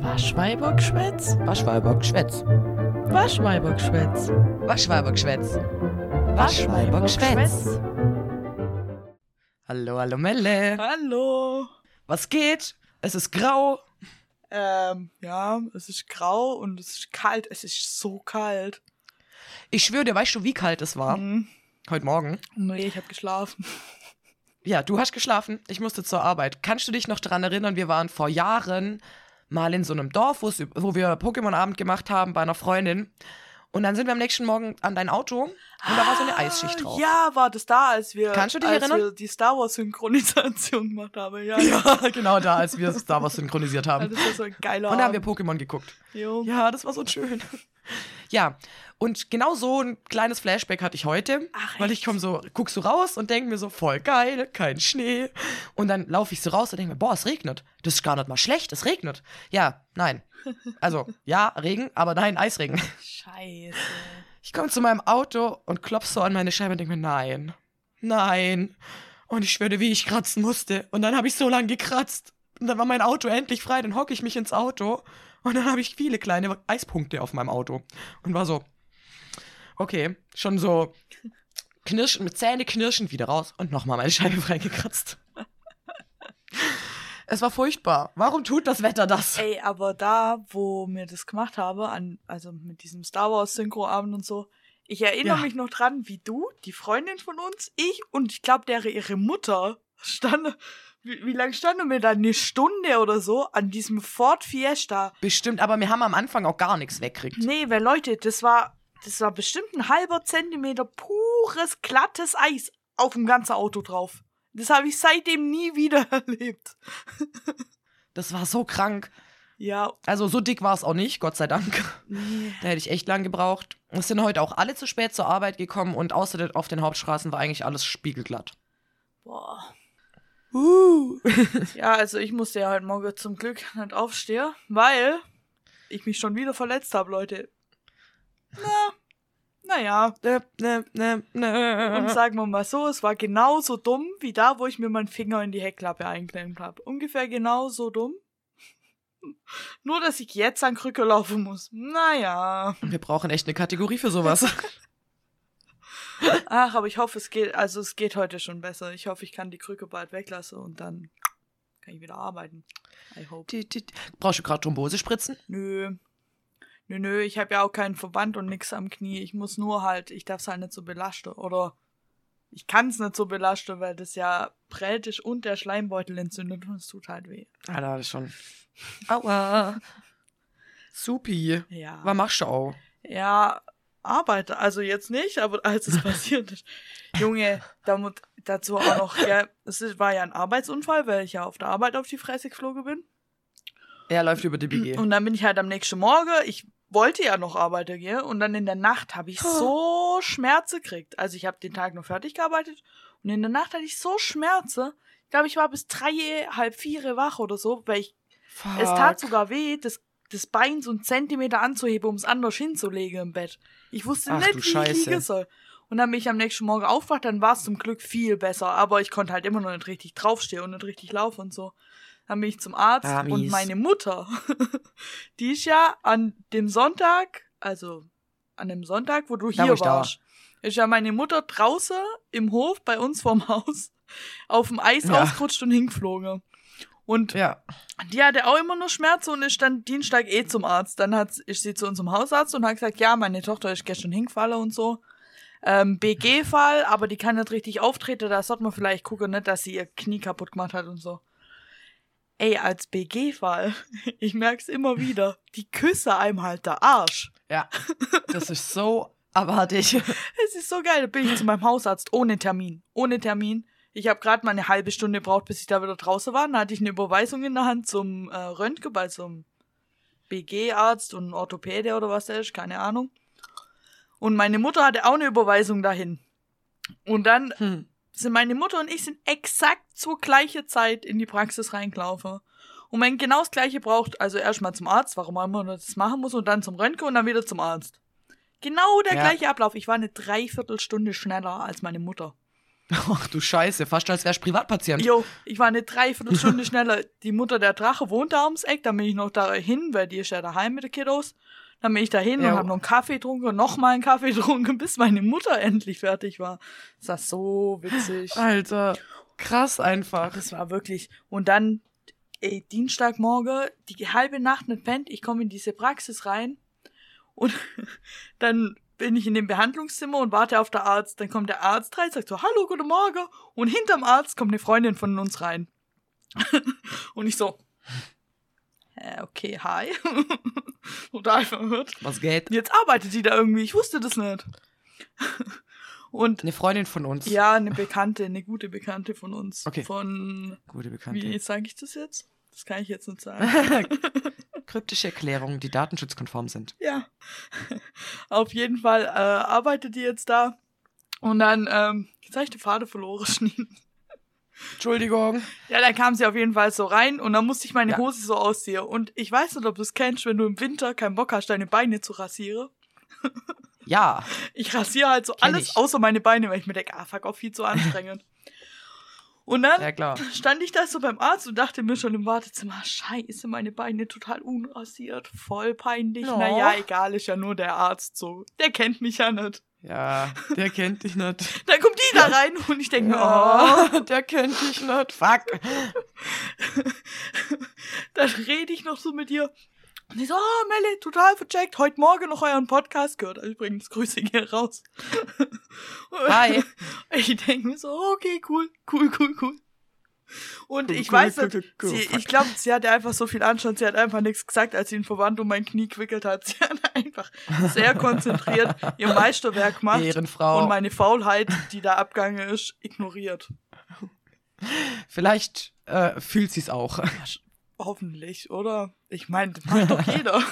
Waschweibergschwätz? Waschweibergschwätz. Waschweibergschwätz. Waschweibergschwätz. Waschweibergschwätz. Hallo, hallo Melle. Hallo. Was geht? Es ist grau. Ähm, ja, es ist grau und es ist kalt. Es ist so kalt. Ich schwöre dir, weißt du, wie kalt es war? Mhm. Heute Morgen. Nee, ich habe geschlafen. Ja, du hast geschlafen. Ich musste zur Arbeit. Kannst du dich noch daran erinnern, wir waren vor Jahren mal in so einem Dorf, wo wir Pokémon-Abend gemacht haben bei einer Freundin. Und dann sind wir am nächsten Morgen an dein Auto und da war so eine Eisschicht drauf. Ja, war das da, als wir, Kannst du dich als erinnern? wir die Star Wars Synchronisation gemacht haben. Ja, Ja, genau da, als wir Star Wars synchronisiert Ja, haben. das war so ein geiler Und da haben wir. Pokémon geguckt. Jo. Ja, das war so schön. Ja, und genau so ein kleines Flashback hatte ich heute, Ach, weil ich komme so, guck so raus und denke mir so, voll geil, kein Schnee. Und dann laufe ich so raus und denke mir, boah, es regnet. Das ist gar nicht mal schlecht, es regnet. Ja, nein. Also, ja, Regen, aber nein, Eisregen. Scheiße. Ich komme zu meinem Auto und klopf so an meine Scheibe und denke mir, nein, nein. Und ich schwöre, wie ich kratzen musste. Und dann habe ich so lange gekratzt. Und dann war mein Auto endlich frei. Dann hocke ich mich ins Auto. Und dann habe ich viele kleine Eispunkte auf meinem Auto. Und war so, okay, schon so knirschen, mit Zähne knirschend wieder raus. Und nochmal meine Scheibe freigekratzt. Es war furchtbar. Warum tut das Wetter das? Ey, aber da, wo mir das gemacht habe, an, also mit diesem Star Wars Synchroabend und so, ich erinnere Ja. mich noch dran, wie du, die Freundin von uns, ich und ich glaube, deren ihre Mutter stand, wie, wie lange standen wir da? Eine Stunde oder so an diesem Ford Fiesta. Bestimmt, aber wir haben am Anfang auch gar nichts wegkriegt. Nee, weil Leute, das war, das war bestimmt ein halber Zentimeter pures, glattes Eis auf dem ganzen Auto drauf. Das habe ich seitdem nie wieder erlebt. Das war so krank. Ja, Also so dick war es auch nicht, Gott sei Dank. nee. Da hätte ich echt lang gebraucht. Es sind heute auch alle zu spät zur Arbeit gekommen und außer auf den Hauptstraßen war eigentlich alles spiegelglatt. Boah. Uh. Ja, also ich musste ja heute Morgen zum Glück nicht aufstehen, weil ich mich schon wieder verletzt habe, Leute. Na, naja. Ne, ne, ne, ne. Und sagen wir mal so, es war genauso dumm wie da, wo ich mir meinen Finger in die Heckklappe eingeklemmt habe. Ungefähr genauso dumm. Nur, dass ich jetzt an Krücke laufen muss. Naja. Wir brauchen echt eine Kategorie für sowas. Ach, aber ich hoffe, es geht, also es geht heute schon besser. Ich hoffe, ich kann die Krücke bald weglassen und dann kann ich wieder arbeiten. I hope. Die- die- Brauchst du gerade Thrombose spritzen? Nö. Nö, nö, ich habe ja auch keinen Verband und nix am Knie. Ich muss nur halt, ich darf es halt nicht so belasten. Oder ich kann es nicht so belasten, weil das ja prellt ist und der Schleimbeutel entzündet und es tut halt weh. Alter, das ist schon. Aua. Supi. Ja. Was machst du auch? Ja, arbeite. Also jetzt nicht, aber als es passiert ist. Junge, damit, dazu auch noch, ja, es war ja ein Arbeitsunfall, weil ich ja auf der Arbeit auf die Fresse geflogen bin. Er läuft über die BG. Und dann bin ich halt am nächsten Morgen, ich wollte ja noch arbeiten gehen und dann in der Nacht habe ich so Schmerzen gekriegt. Also ich habe den Tag noch fertig gearbeitet und in der Nacht hatte ich so Schmerzen. Ich glaube, ich war bis drei, halb vier wach oder so, weil ich, Fuck. es tat sogar weh, das, das Bein so einen Zentimeter anzuheben, um es anders hinzulegen im Bett. Ich wusste Ach, nicht, wie ich liegen soll. Und dann bin ich am nächsten Morgen aufgewacht, dann war es zum Glück viel besser, aber ich konnte halt immer noch nicht richtig draufstehen und nicht richtig laufen und so. Dann bin ich zum Arzt Ah, und meine Mutter, die ist ja an dem Sonntag, also an dem Sonntag, wo du Da, hier wo war. warst, ist ja meine Mutter draußen im Hof bei uns vorm Haus auf dem Eis Ja. ausgerutscht und hingeflogen. Und Ja. die hatte auch immer nur Schmerzen und ist dann Dienstag eh zum Arzt. Dann hat, ist sie zu unserem Hausarzt und hat gesagt, ja, meine Tochter ist gestern hingefallen und so. Ähm, BG-Fall, aber die kann nicht richtig auftreten, da sollte man vielleicht gucken, nicht, dass sie ihr Knie kaputt gemacht hat und so. Ey, als BG-Fall, ich merk's immer wieder, die küsse einem halt der Arsch. Ja. Das ist so abartig. Es ist so geil, da bin ich zu meinem Hausarzt ohne Termin. Ohne Termin. Ich habe gerade mal eine halbe Stunde gebraucht, bis ich da wieder draußen war. Dann hatte ich eine Überweisung in der Hand zum äh, Röntgen bei so einem BG-Arzt und Orthopäde oder was der ist, keine Ahnung. Und meine Mutter hatte auch eine Überweisung dahin. Und dann Hm. sind meine Mutter und ich sind exakt zur gleichen Zeit in die Praxis reingelaufen. Und wenn genau das gleiche braucht, also erstmal zum Arzt, warum auch immer man das machen muss, und dann zum Röntgen und dann wieder zum Arzt. Genau der Ja. gleiche Ablauf. Ich war eine Dreiviertelstunde schneller als meine Mutter. Ach du Scheiße, fast als wärst Privatpatient. Jo, ich war eine Dreiviertelstunde schneller. Die Mutter der Drache wohnt da ums Eck, dann bin ich noch dahin, weil die ist ja daheim mit den Kiddos. Dann bin ich dahin Ja. und habe noch einen Kaffee getrunken und noch mal einen Kaffee getrunken, bis meine Mutter endlich fertig war. Das war so witzig. Alter, krass einfach. Das war wirklich. Und dann, ey, Dienstagmorgen, die halbe Nacht nicht pennt, ich komme in diese Praxis rein und dann bin ich in dem Behandlungszimmer und warte auf der Arzt. Dann kommt der Arzt rein, sagt so, hallo, guten Morgen. Und hinterm Arzt kommt eine Freundin von uns rein. und ich so, äh, okay, hi. Total verwirrt. Was geht? Jetzt arbeitet sie da irgendwie, ich wusste das nicht. Und Eine Freundin von uns. ja, eine Bekannte, eine gute Bekannte von uns. Okay. Von Gute Bekannte. wie sage ich das jetzt? Das kann ich jetzt nicht sagen. Kryptische Erklärungen, die datenschutzkonform sind. ja. Auf jeden Fall äh, arbeitet die jetzt da. Und dann, ähm, jetzt habe ich den Faden verloren, Schnien. Entschuldigung. Ja, dann kam sie auf jeden Fall so rein und dann musste ich meine Ja. Hose so ausziehen. Und ich weiß nicht, ob du es kennst, wenn du im Winter keinen Bock hast, deine Beine zu rasieren. Ja. Ich rasiere halt so Kenn alles ich. außer meine Beine, weil ich mir denke, ah, fuck, auch viel zu anstrengend. Und dann Ja, stand ich da so beim Arzt und dachte mir schon im Wartezimmer, scheiße, meine Beine total unrasiert, voll peinlich. Ja. Naja, egal, ist ja nur der Arzt so. Der kennt mich ja nicht. Ja, der kennt dich nicht. Dann kommt die da rein und ich denke mir, oh, Oh, der kennt dich nicht. Fuck. dann rede ich noch so mit ihr. Und ich so, oh, Melle, total vercheckt, heute Morgen noch euren Podcast gehört. Übrigens, Grüße hier raus. Hi. Ich denke mir so, okay, cool, cool, cool, cool. Und Cool, ich cool, weiß nicht, cool, sie, ich glaube, sie hatte einfach so viel Anstand, sie hat einfach nichts gesagt, als sie ihn verwandt um mein Knie gewickelt hat. Sie hat einfach sehr konzentriert ihr Meisterwerk gemacht Ehrenfrau. und meine Faulheit, die da abgegangen ist, ignoriert. Vielleicht äh, fühlt sie's auch. Hoffentlich, oder? Ich meine, das macht doch jeder.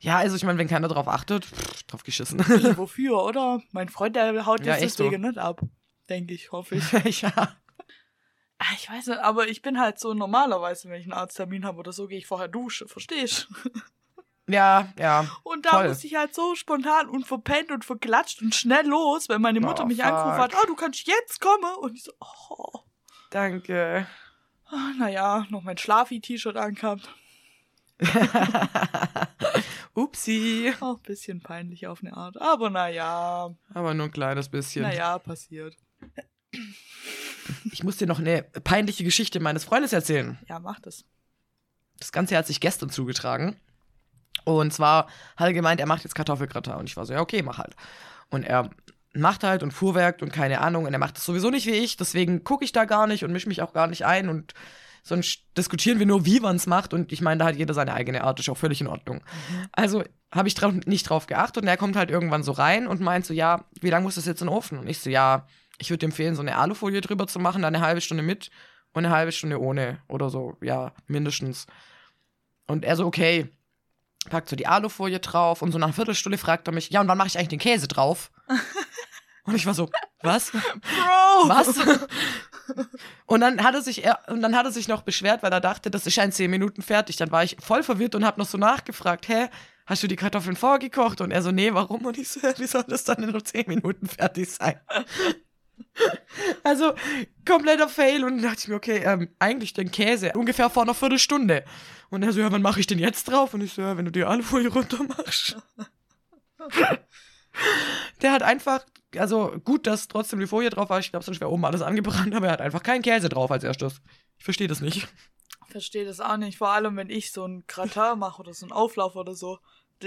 Ja, also ich meine, wenn keiner drauf achtet, pff, drauf geschissen. Ey, Wofür, oder? Mein Freund, der haut Ja, jetzt echt so. deswegen nicht ab. Denke ich, hoffe ich. ja. Ah, Ich weiß nicht, aber ich bin halt so normalerweise, wenn ich einen Arzttermin habe oder so, gehe ich vorher duschen, verstehst? Ja, ja. Und da Toll. musste ich halt so spontan und verpennt und verklatscht und schnell los, weil meine Mutter Oh, mich fuck. angerufen hat, oh, du kannst jetzt kommen. Und ich so, oh, Danke. ah, naja, noch mein Schlafi-T-Shirt angehabt. Upsi. Auch ein bisschen peinlich auf eine Art. Aber naja, Aber nur ein kleines bisschen. naja, passiert. Ich muss dir noch eine peinliche Geschichte meines Freundes erzählen. Ja, mach das. Das Ganze hat sich gestern zugetragen. Und zwar hat er gemeint, er macht jetzt Kartoffelgratin. Und ich war so, ja, okay, mach halt. Und er macht halt und fuhrwerkt und keine Ahnung. Und er macht das sowieso nicht wie ich. Deswegen gucke ich da gar nicht und mische mich auch gar nicht ein. Und sonst diskutieren wir nur, wie man es macht. Und ich meine, da hat jeder seine eigene Art. Ist auch völlig in Ordnung. Also habe ich drauf, nicht drauf geachtet. Und er kommt halt irgendwann so rein und meint so, ja, wie lange muss das jetzt in den Ofen? Und ich so, ja, ich würde empfehlen, so eine Alufolie drüber zu machen, dann eine halbe Stunde mit und eine halbe Stunde ohne. Oder so, ja, mindestens. Und er so, okay, packt so die Alufolie drauf und so nach einer Viertelstunde fragt er mich, ja, und wann mache ich eigentlich den Käse drauf? und ich war so, was? Bro! Was? und dann hat er sich er, und dann hat er sich noch beschwert, weil er dachte, das ist ja in zehn Minuten fertig. Dann war ich voll verwirrt und habe noch so nachgefragt, hä, hast du die Kartoffeln vorgekocht? Und er so, nee, warum? Und ich so, wie soll das dann in nur zehn Minuten fertig sein? also kompletter Fail und dann dachte ich mir, okay, ähm, eigentlich den Käse ungefähr vor einer Viertelstunde. Und er so, ja, wann mache ich den jetzt drauf? Und ich so, ja, wenn du die Alufolie runter machst. Der hat einfach, also gut, dass trotzdem die Folie drauf war. Ich glaube, sonst wäre oben alles angebrannt, aber er hat einfach keinen Käse drauf als erstes. Ich verstehe das nicht. Verstehe das auch nicht. Vor allem, wenn ich so einen Gratin mache oder so einen Auflauf oder so.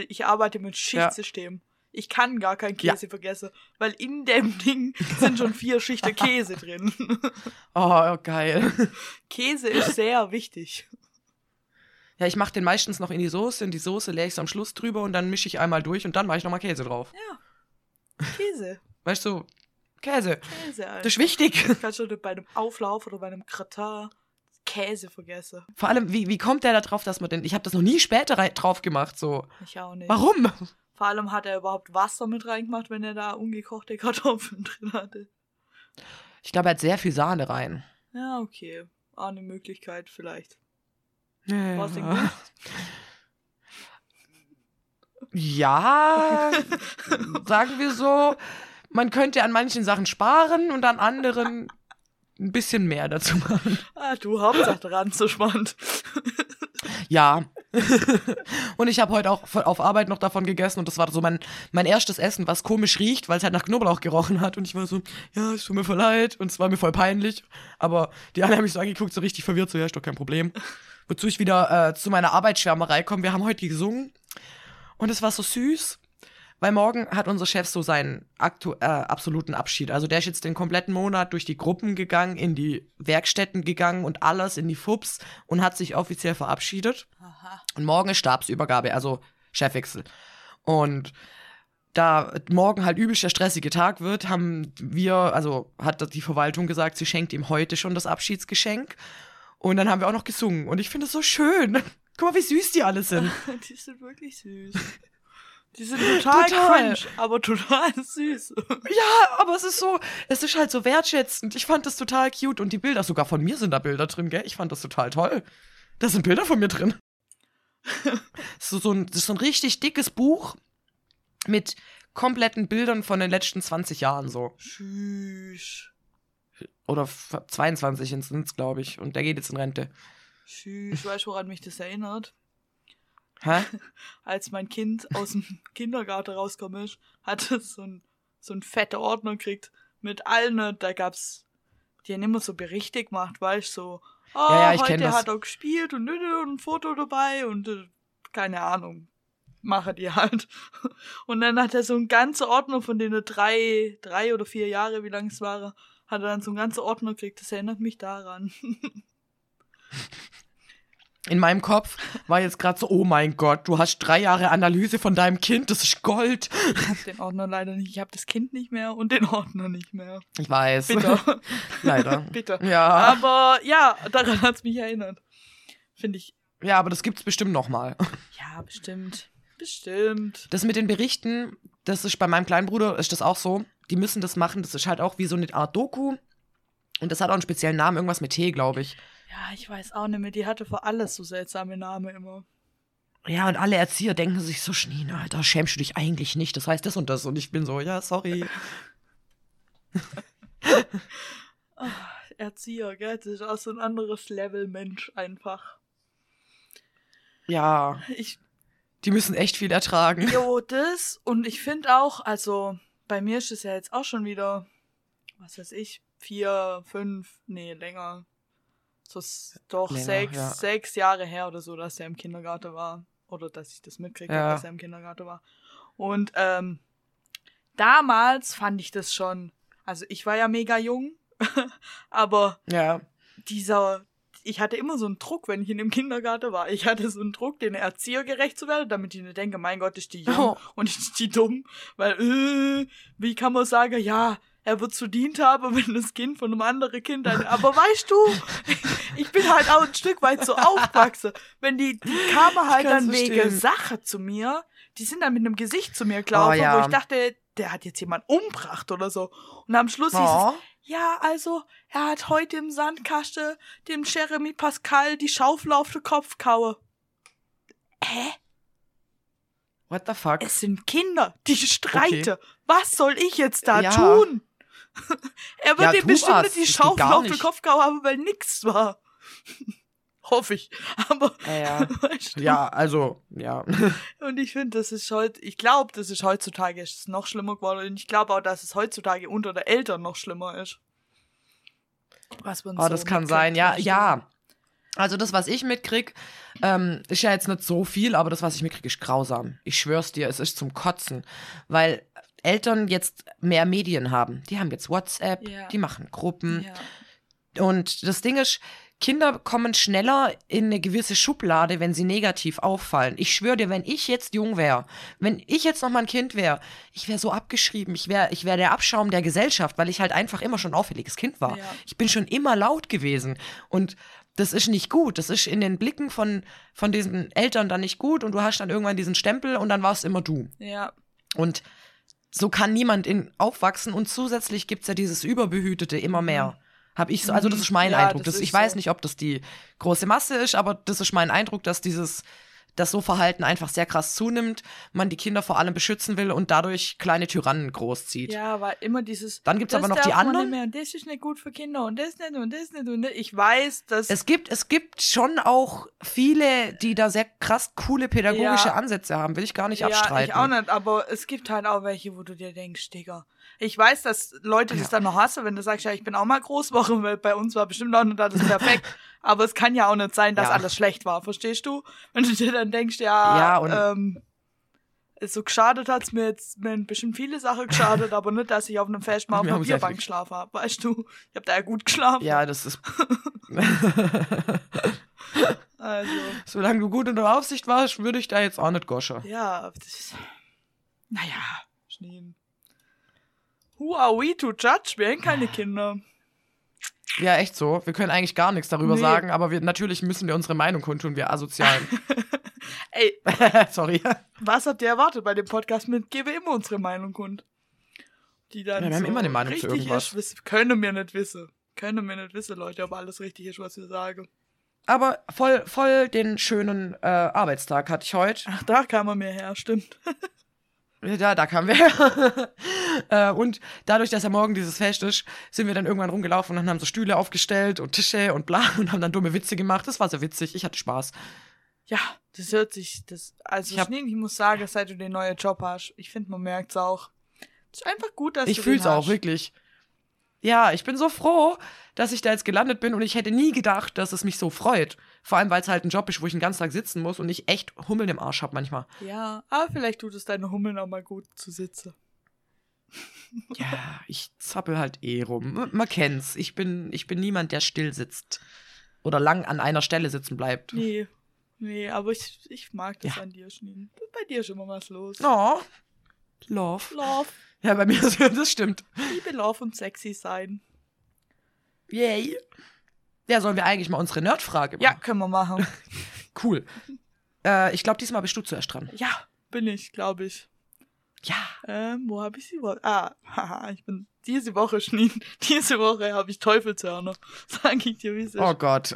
Ich arbeite mit Schichtsystem. Ich kann gar keinen Ja. Käse vergessen, weil in dem Ding sind schon vier Schichten Käse drin. Oh, geil. Käse ist sehr wichtig. Ja, ich mache den meistens noch in die Soße. In die Soße leere ich so am Schluss drüber und dann mische ich einmal durch und dann mache ich nochmal Käse drauf. Käse. Weißt du, Käse. Käse, Alter. Das ist wichtig. Ich kann schon bei einem Auflauf oder bei einem Gratin Käse vergessen. Vor allem, wie, wie kommt der da drauf, dass man denn. Ich habe das noch nie später drauf gemacht, so. Ich auch nicht. Warum? Vor allem hat er überhaupt Wasser mit reingemacht, wenn er da ungekochte Kartoffeln drin hatte. Ich glaube, er hat sehr viel Sahne rein. Ja, okay. Auch eine Möglichkeit vielleicht. Ja. Ja, sagen wir so. Man könnte an manchen Sachen sparen und an anderen ein bisschen mehr dazu machen. Ah, du Hauptsache dran zu spannend. Ja. und ich habe heute auch auf Arbeit noch davon gegessen und das war so mein, mein erstes Essen, was komisch riecht, weil es halt nach Knoblauch gerochen hat. Und ich war so, ja, es tut mir voll leid und es war mir voll peinlich. Aber die anderen haben mich so angeguckt, so richtig verwirrt, so, ja, ist doch kein Problem. Wozu ich wieder äh, zu meiner Arbeitsschwärmerei komme. Wir haben heute gesungen und es war so süß. Weil morgen hat unser Chef so seinen äh, absoluten Abschied. Also der ist jetzt den kompletten Monat durch die Gruppen gegangen, in die Werkstätten gegangen und alles in die FUPs und hat sich offiziell verabschiedet. Aha. Und morgen ist Stabsübergabe, also Chefwechsel. Und da morgen halt übelst der stressige Tag wird, haben wir, also hat die Verwaltung gesagt, sie schenkt ihm heute schon das Abschiedsgeschenk. Und dann haben wir auch noch gesungen. Und ich finde es so schön. Guck mal, wie süß die alle sind. Die sind wirklich süß. Die sind total, Total. cringe, aber total süß. Ja, aber es ist so, es ist halt so wertschätzend. Ich fand das total cute. Und die Bilder, sogar von mir sind da Bilder drin, gell? Ich fand das total toll. Da sind Bilder von mir drin. Das ist so ein, das ist so ein richtig dickes Buch mit kompletten Bildern von den letzten 20 Jahren so. Süß. Oder f- 22 sind es, glaube ich. Und der geht jetzt in Rente. Süß. Weißt du, woran mich das erinnert? Hä? Als mein Kind aus dem Kindergarten rausgekommen ist, hat es so ein, so ein fetter Ordner gekriegt mit allen, da gab's, die haben immer so Berichte gemacht, weißt du, so, oh, Ja, ja, kenn heute hat er gespielt und, und ein Foto dabei und äh, keine Ahnung. Mache die halt. Und dann hat er so einen ganzen Ordner von denen drei, drei oder vier Jahre, wie lang es war, hat er dann so einen ganzen Ordner gekriegt. Das erinnert mich daran. In meinem Kopf war jetzt gerade so, oh mein Gott, du hast drei Jahre Analyse von deinem Kind, das ist Gold. Ich hab den Ordner leider nicht. Ich habe das Kind nicht mehr und den Ordner nicht mehr. Ich weiß. Bitter. Leider. Bitter. Ja. Aber ja, daran hat's mich erinnert. Finde ich. Ja, aber das gibt's bestimmt noch mal. Ja, bestimmt. Bestimmt. Das mit den Berichten, das ist bei meinem kleinen Bruder ist das auch so. Die müssen das machen. Das ist halt auch wie so eine Art Doku. Und das hat auch einen speziellen Namen, irgendwas mit T, glaube ich. Ja, ich weiß auch nicht mehr. Die hatte für alles so seltsame Namen immer. Ja, und alle Erzieher denken sich so, Schneen, Alter, schämst du dich eigentlich nicht? Das heißt das und das. Und ich bin so, ja, sorry. Erzieher, gell? Das ist auch so ein anderes Level Mensch einfach. Ja, Ich, die müssen echt viel ertragen. jo, das. Und ich finde auch, also bei mir ist es ja jetzt auch schon wieder, was weiß ich, vier, fünf, nee, länger. So, s- doch, Länger, sechs, ja. sechs Jahre her oder so, dass er im Kindergarten war. Oder dass ich das mitkriege, Ja. dass er im Kindergarten war. Und ähm, damals fand ich das schon, also ich war ja mega jung, aber Ja, dieser, ich hatte immer so einen Druck, wenn ich in dem Kindergarten war. Ich hatte so einen Druck, den Erzieher gerecht zu werden, damit ich nicht denke, mein Gott, ist die jung Oh. und ist die dumm. Weil, äh, wie kann man sagen, ja, er wird verdient haben, wenn das Kind von einem anderen Kind eine. Aber weißt du, ich bin halt auch ein Stück weit so aufgewachsen. Wenn die, die kamen halt dann wegen. Sache zu mir, die sind dann mit einem Gesicht zu mir gelaufen, Oh, ja. wo ich dachte, der hat jetzt jemand umgebracht oder so. Und am Schluss hieß es, oh. ja, also, er hat heute im Sandkasten dem Jeremy Pascal die Schaufel auf den Kopf kaue. Hä? what the fuck? Es sind Kinder, die streiten. Was soll ich jetzt da Ja. tun? er wird Ja, tu bestimmt was. die Schaufel auf den. Kopf kauen haben, weil nix war. Hoffe ich. Aber, Ja, ja. also, ja. Und ich finde, das ist heute, ich glaube, das ist heutzutage ist es noch schlimmer geworden. Und ich glaube auch, dass es heutzutage unter den Eltern noch schlimmer ist. Was man Oh, so das kann sein. Ja, ja. Also das, was ich mitkrieg, ähm, ist ja jetzt nicht so viel, aber das, was ich mitkrieg, ist grausam. Ich schwör's dir, es ist zum Kotzen. Weil Eltern jetzt mehr Medien haben. Die haben jetzt WhatsApp, Ja. die machen Gruppen. Ja. Und das Ding ist, Kinder kommen schneller in eine gewisse Schublade, wenn sie negativ auffallen. Ich schwöre dir, wenn ich jetzt jung wäre, wenn ich jetzt noch mal ein Kind wäre, ich wäre so abgeschrieben. Ich wäre ich wär der Abschaum der Gesellschaft, weil ich halt einfach immer schon ein auffälliges Kind war. Ja. Ich bin schon immer laut gewesen. Und das ist nicht gut. Das ist in den Blicken von, von diesen Eltern dann nicht gut. Und du hast dann irgendwann diesen Stempel und dann warst immer du. Ja. Und so kann niemand in aufwachsen und zusätzlich gibt's ja dieses Überbehütete immer mehr. Hab ich so, also das ist mein Mhm. Ja, Eindruck. das Das, ich weiß so. nicht, ob das die große Masse ist, aber das ist mein Eindruck, dass dieses, dass so Verhalten einfach sehr krass zunimmt, man die Kinder vor allem beschützen will und dadurch kleine Tyrannen großzieht. Ja, aber immer dieses. Dann gibt's das aber noch die anderen. Mehr und das ist nicht gut für Kinder und das nicht und das nicht und das. Ich weiß, dass. Es gibt, es gibt schon auch viele, die da sehr krass coole pädagogische Ja. Ansätze haben, will ich gar nicht ja, abstreiten. ich auch nicht, aber es gibt halt auch welche, wo du dir denkst, Digga. Ich weiß, dass Leute das Ja. dann noch hassen, wenn du sagst, ja, ich bin auch mal Großwoche, weil bei uns war bestimmt auch nicht alles perfekt. aber es kann ja auch nicht sein, dass Ja. alles schlecht war, verstehst du? Wenn du dir dann denkst, ja, Ja, ähm, so geschadet hat's mir jetzt, mir haben bestimmt viele Sachen geschadet, aber nicht, dass ich auf einem Fest mal auf einer Bierbank geschlafen habe, weißt du? Ich hab da ja gut geschlafen. Ja, das ist. Also, Solange du gut unter Aufsicht warst, würde ich da jetzt auch nicht goschen. ja, das ist, naja, Schneen. Who are we to judge? Wir haben keine Kinder. Ja, echt so. Wir können eigentlich gar nichts darüber Nee. sagen, aber wir, natürlich müssen wir unsere Meinung kundtun, wir Asozialen. Ey, Sorry. was habt ihr erwartet bei dem Podcast mit? Gebe immer unsere Meinung kund. Die dann Ja, wir haben so immer eine Meinung zu richtig irgendwas. Ist, können wir nicht wissen. Können wir nicht wissen, Leute, ob alles richtig ist, was wir sagen. Aber voll, voll den schönen äh, Arbeitstag hatte ich heute. Ach, da kam er mir her, stimmt. Ja, da kamen wir. äh, und dadurch, dass ja morgen dieses Fest ist, sind wir dann irgendwann rumgelaufen und haben so Stühle aufgestellt und Tische und bla und haben dann dumme Witze gemacht. Das war sehr witzig. Ich hatte Spaß. Ja, das hört sich, das, also Ich hab- Schneen, ich muss sagen, seit du den neuen Job hast, ich finde, man merkt's auch. Es ist einfach gut, dass Ich du fühl's den auch, wirklich. Ja, ich bin so froh, dass ich da jetzt gelandet bin und ich hätte nie gedacht, dass es mich so freut. Vor allem, weil es halt ein Job ist, wo ich den ganzen Tag sitzen muss und ich echt Hummeln im Arsch habe manchmal. Ja, aber vielleicht tut es deine Hummeln auch mal gut zu sitzen. Ja, ich zappel halt eh rum. Man kennt's. Ich bin, ich bin niemand, der still sitzt. Oder lang an einer Stelle sitzen bleibt. Nee, nee, aber ich, ich mag das Ja. an dir, Schneen. Bei dir ist immer was los. Oh. Love. Love, Ja, bei mir ist das stimmt. Liebe, Love und sexy sein. Yay. Ja, sollen wir eigentlich mal unsere Nerdfrage Ja, machen? können wir machen. Cool. Äh, ich glaube, diesmal bist du zuerst dran. ja, bin ich, glaube ich. Ja. Ähm, wo habe ich sie? Ah, haha, ich bin diese Woche Schneen. Diese Woche habe ich Teufelshörner. Sag ich dir, wie es ist. Oh Gott.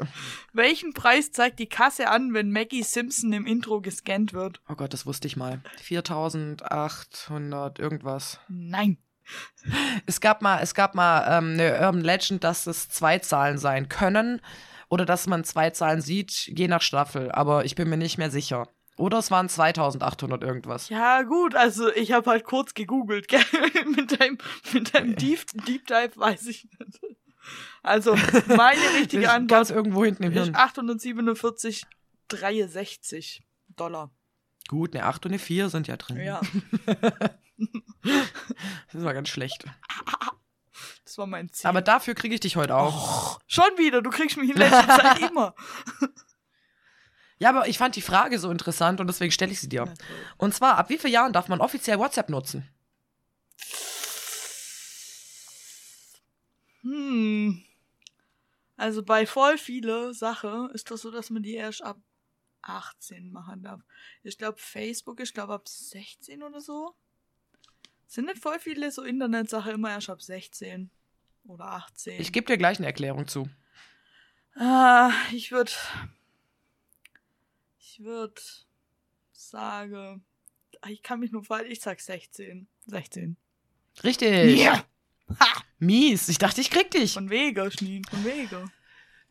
Welchen Preis zeigt die Kasse an, wenn Maggie Simpson im Intro gescannt wird? Oh Gott, das wusste ich mal. 4800 irgendwas. Nein. Es gab mal, es gab mal ähm, eine Urban Legend, dass es zwei Zahlen sein können oder dass man zwei Zahlen sieht, je nach Staffel. Aber ich bin mir nicht mehr sicher. Oder es waren 2800 irgendwas. Ja, gut, also ich habe halt kurz gegoogelt, gell? mit deinem, mit deinem Deep, Deep Dive weiß ich nicht. Also, meine richtige Ich Antwort ganz irgendwo hinten im ist Hirn. 847,63 Dollar. Gut, eine 8 und eine 4 sind ja drin. Ja, Das war ganz schlecht. das war mein Ziel. Aber dafür kriege ich dich heute auch. Schon wieder, du kriegst mich in letzter Zeit immer. Ja, aber ich fand die Frage so interessant und deswegen stelle ich sie dir. Und zwar, ab wie vielen Jahren darf man offiziell WhatsApp nutzen? Hm. Also bei voll viele Sachen ist das so, dass man die erst ab 18 machen darf. Ich glaube, Facebook, ich glaube ab 16 oder so. Sind nicht voll viele so Internetsachen immer erst ab 16 oder 18? Ich gebe dir gleich eine Erklärung zu. Ah, ich würde. Ich würde sagen. ah, Ich kann mich nur falsch. Ich sag 16. 16. Richtig. Ja. Mies. Ich dachte, ich krieg dich. Von Wege, Schneen, von Wege.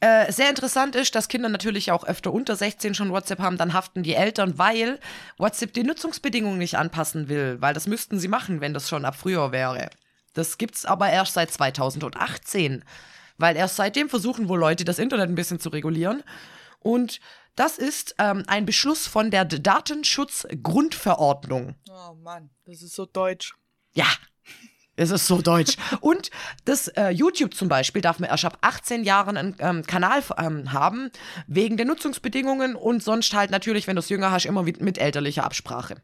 Äh, sehr interessant ist, dass Kinder natürlich auch öfter unter 16 schon WhatsApp haben, dann haften die Eltern, weil WhatsApp die Nutzungsbedingungen nicht anpassen will, weil das müssten sie machen, wenn das schon ab früher wäre. Das gibt's aber erst seit 2018, weil erst seitdem versuchen wohl Leute, das Internet ein bisschen zu regulieren. Und das ist ähm, ein Beschluss von der Datenschutzgrundverordnung. Oh Mann, das ist so deutsch. Ja, es ist so deutsch. Und das äh, YouTube zum Beispiel darf man erst ab 18 Jahren einen ähm, Kanal ähm, haben, wegen der Nutzungsbedingungen und sonst halt natürlich, wenn du es jünger hast, immer mit, mit elterlicher Absprache.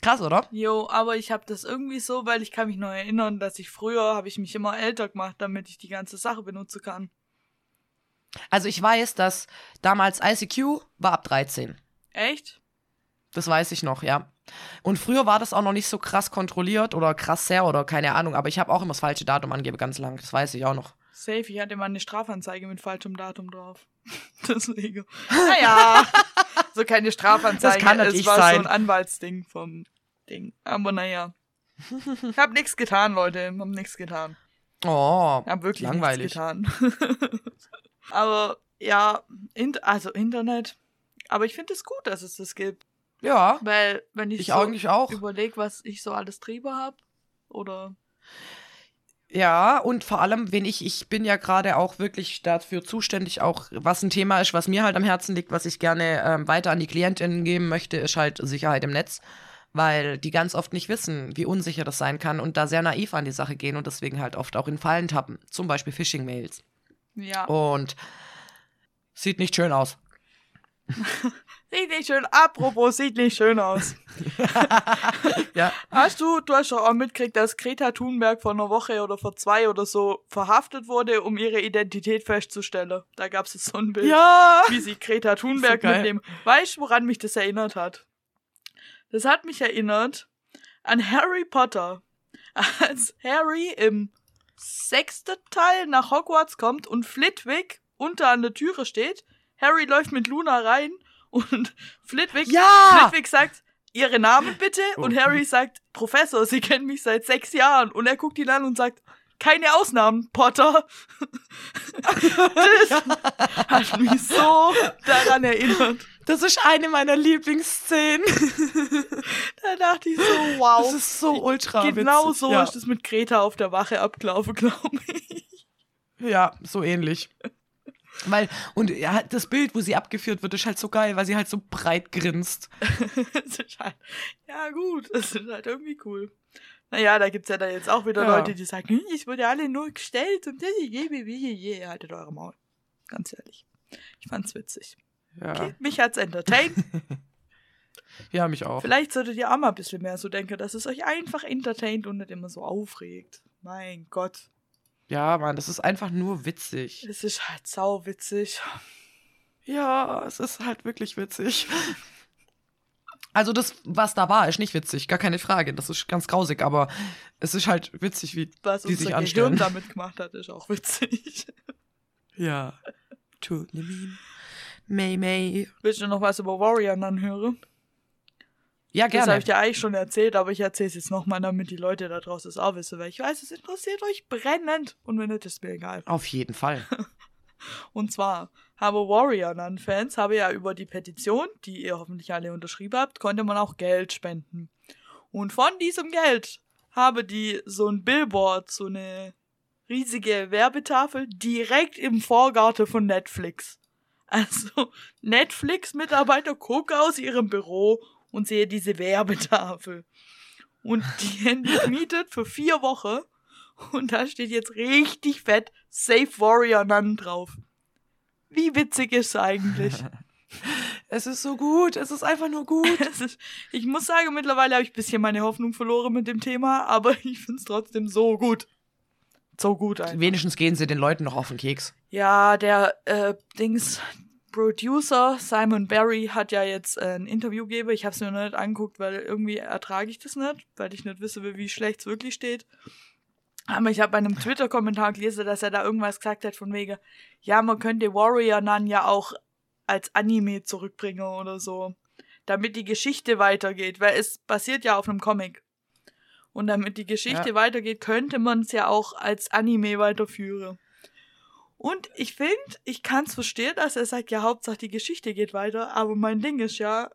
Krass, oder? Jo, aber ich habe das irgendwie so, weil ich kann mich noch erinnern, dass ich früher habe ich mich immer älter gemacht, damit ich die ganze Sache benutzen kann. Also ich weiß, dass damals ICQ war ab 13. Echt? Das weiß ich noch, ja. Und früher war das auch noch nicht so krass kontrolliert oder krass sehr oder keine Ahnung, aber ich habe auch immer das falsche Datum angebe ganz lang. Das weiß ich auch noch. Safe, ich hatte mal eine Strafanzeige mit falschem Datum drauf. Deswegen. Naja, so keine Strafanzeige. Das kann es natürlich war so ein Anwaltsding vom Ding. Aber naja. Ich hab nichts getan, Leute. Hab nichts getan. Oh, Ich hab wirklich langweilig. nichts getan. Aber ja, Int also Internet. Aber ich finde es gut, dass es das gibt. Ja, Weil, wenn ich, ich so eigentlich auch. überlege, was ich so alles Triebe habe, oder Ja, und vor allem, wenn ich, ich bin ja gerade auch wirklich dafür zuständig, auch was ein Thema ist, was mir halt am Herzen liegt, was ich gerne ähm, weiter an die KlientInnen geben möchte, ist halt Sicherheit im Netz. Weil die ganz oft nicht wissen, wie unsicher das sein kann und da sehr naiv an die Sache gehen und deswegen halt oft auch in Fallen tappen. Zum Beispiel Phishing-Mails. Ja. Und sieht nicht schön aus. Sieht nicht schön, apropos, sieht nicht schön aus. Ja. Hast du, du hast doch auch mitgekriegt, dass Greta Thunberg vor einer Woche oder vor zwei oder so verhaftet wurde, um ihre Identität festzustellen. Da gab es so ein Bild, Ja! wie sie Greta Thunberg So mitnehmen. Weißt du, woran mich das erinnert hat? Das hat mich erinnert an Harry Potter. Als Harry im sechsten Teil nach Hogwarts kommt und Flitwick unter an der Türe steht. Harry läuft mit Luna rein und Flitwick Ja! Flitwick sagt, Ihre Namen bitte? Und Oh. Harry sagt, Professor, Sie kennen mich seit sechs Jahren. Und er guckt ihn an und sagt, keine Ausnahmen, Potter. das hat mich so daran erinnert. Das ist eine meiner Lieblingsszenen. Da dachte ich so, wow. Das ist so ultra genau witzig. so ja. ist es mit Greta auf der Wache abgelaufen, glaube ich. Ja, so ähnlich. Weil, und ja, das Bild, wo sie abgeführt wird, ist halt so geil, weil sie halt so breit grinst. Das ist halt, ja gut, das ist halt irgendwie cool. Naja, da gibt's ja da jetzt auch wieder Ja. Leute, die sagen, hm, ich wurde alle nur gestellt und je, je, je, je, je. haltet eure Maul. Ganz ehrlich. Ich fand's witzig. Ja, Okay, mich hat's entertained. ja mich auch. Vielleicht solltet ihr auch mal ein bisschen mehr so denken, dass es euch einfach entertaint und nicht immer so aufregt. Mein Gott. Ja, Mann, das ist einfach nur witzig. Es ist halt sauwitzig. Ja, es ist halt wirklich witzig. Also das, was da war, ist nicht witzig, gar keine Frage. Das ist ganz grausig, aber es ist halt witzig, wie Was die unser sich Gehirn anstellen. damit gemacht hat, ist auch witzig. Ja. Tunemin. May May. Willst du noch was über Warrior Nun hören? Ja, Das habe gerne. ich dir eigentlich schon erzählt, aber ich erzähle es jetzt nochmal, damit die Leute da draußen es auch wissen, weil ich weiß, es interessiert euch brennend und wenn nicht, ist mir egal. Auf jeden Fall. Und zwar habe Warrior Nun Fans habe ja über die Petition, die ihr hoffentlich alle unterschrieben habt, konnte man auch Geld spenden. Und von diesem Geld habe die so ein Billboard, so eine riesige Werbetafel direkt im Vorgarten von Netflix. Also Netflix-Mitarbeiter gucken aus ihrem Büro und sehe diese Werbetafel. Und die gemietet für vier Wochen. Und da steht jetzt richtig fett Safe Warrior Nun drauf. Wie witzig ist eigentlich? Es ist so gut, es ist einfach nur gut. Ist, ich muss sagen, mittlerweile habe ich ein bisschen meine Hoffnung verloren mit dem Thema, aber ich finde es trotzdem so gut. So gut einfach. Wenigstens gehen sie den Leuten noch auf den Keks. Ja, der äh, Dings Producer Simon Barry hat ja jetzt äh, ein Interview gegeben. Ich habe es mir noch nicht angeguckt, weil irgendwie ertrage ich das nicht, weil ich nicht wisse, wie schlecht es wirklich steht. Aber ich habe bei einem Twitter-Kommentar gelesen, dass er da irgendwas gesagt hat von wegen, ja, man könnte Warrior Nun ja auch als Anime zurückbringen oder so, damit die Geschichte weitergeht, weil es basiert ja auf einem Comic. Und damit die Geschichte Ja. weitergeht, könnte man es ja auch als Anime weiterführen. Und ich finde, ich kann es verstehen, dass er sagt, ja, Hauptsache die Geschichte geht weiter, aber mein Ding ist ja,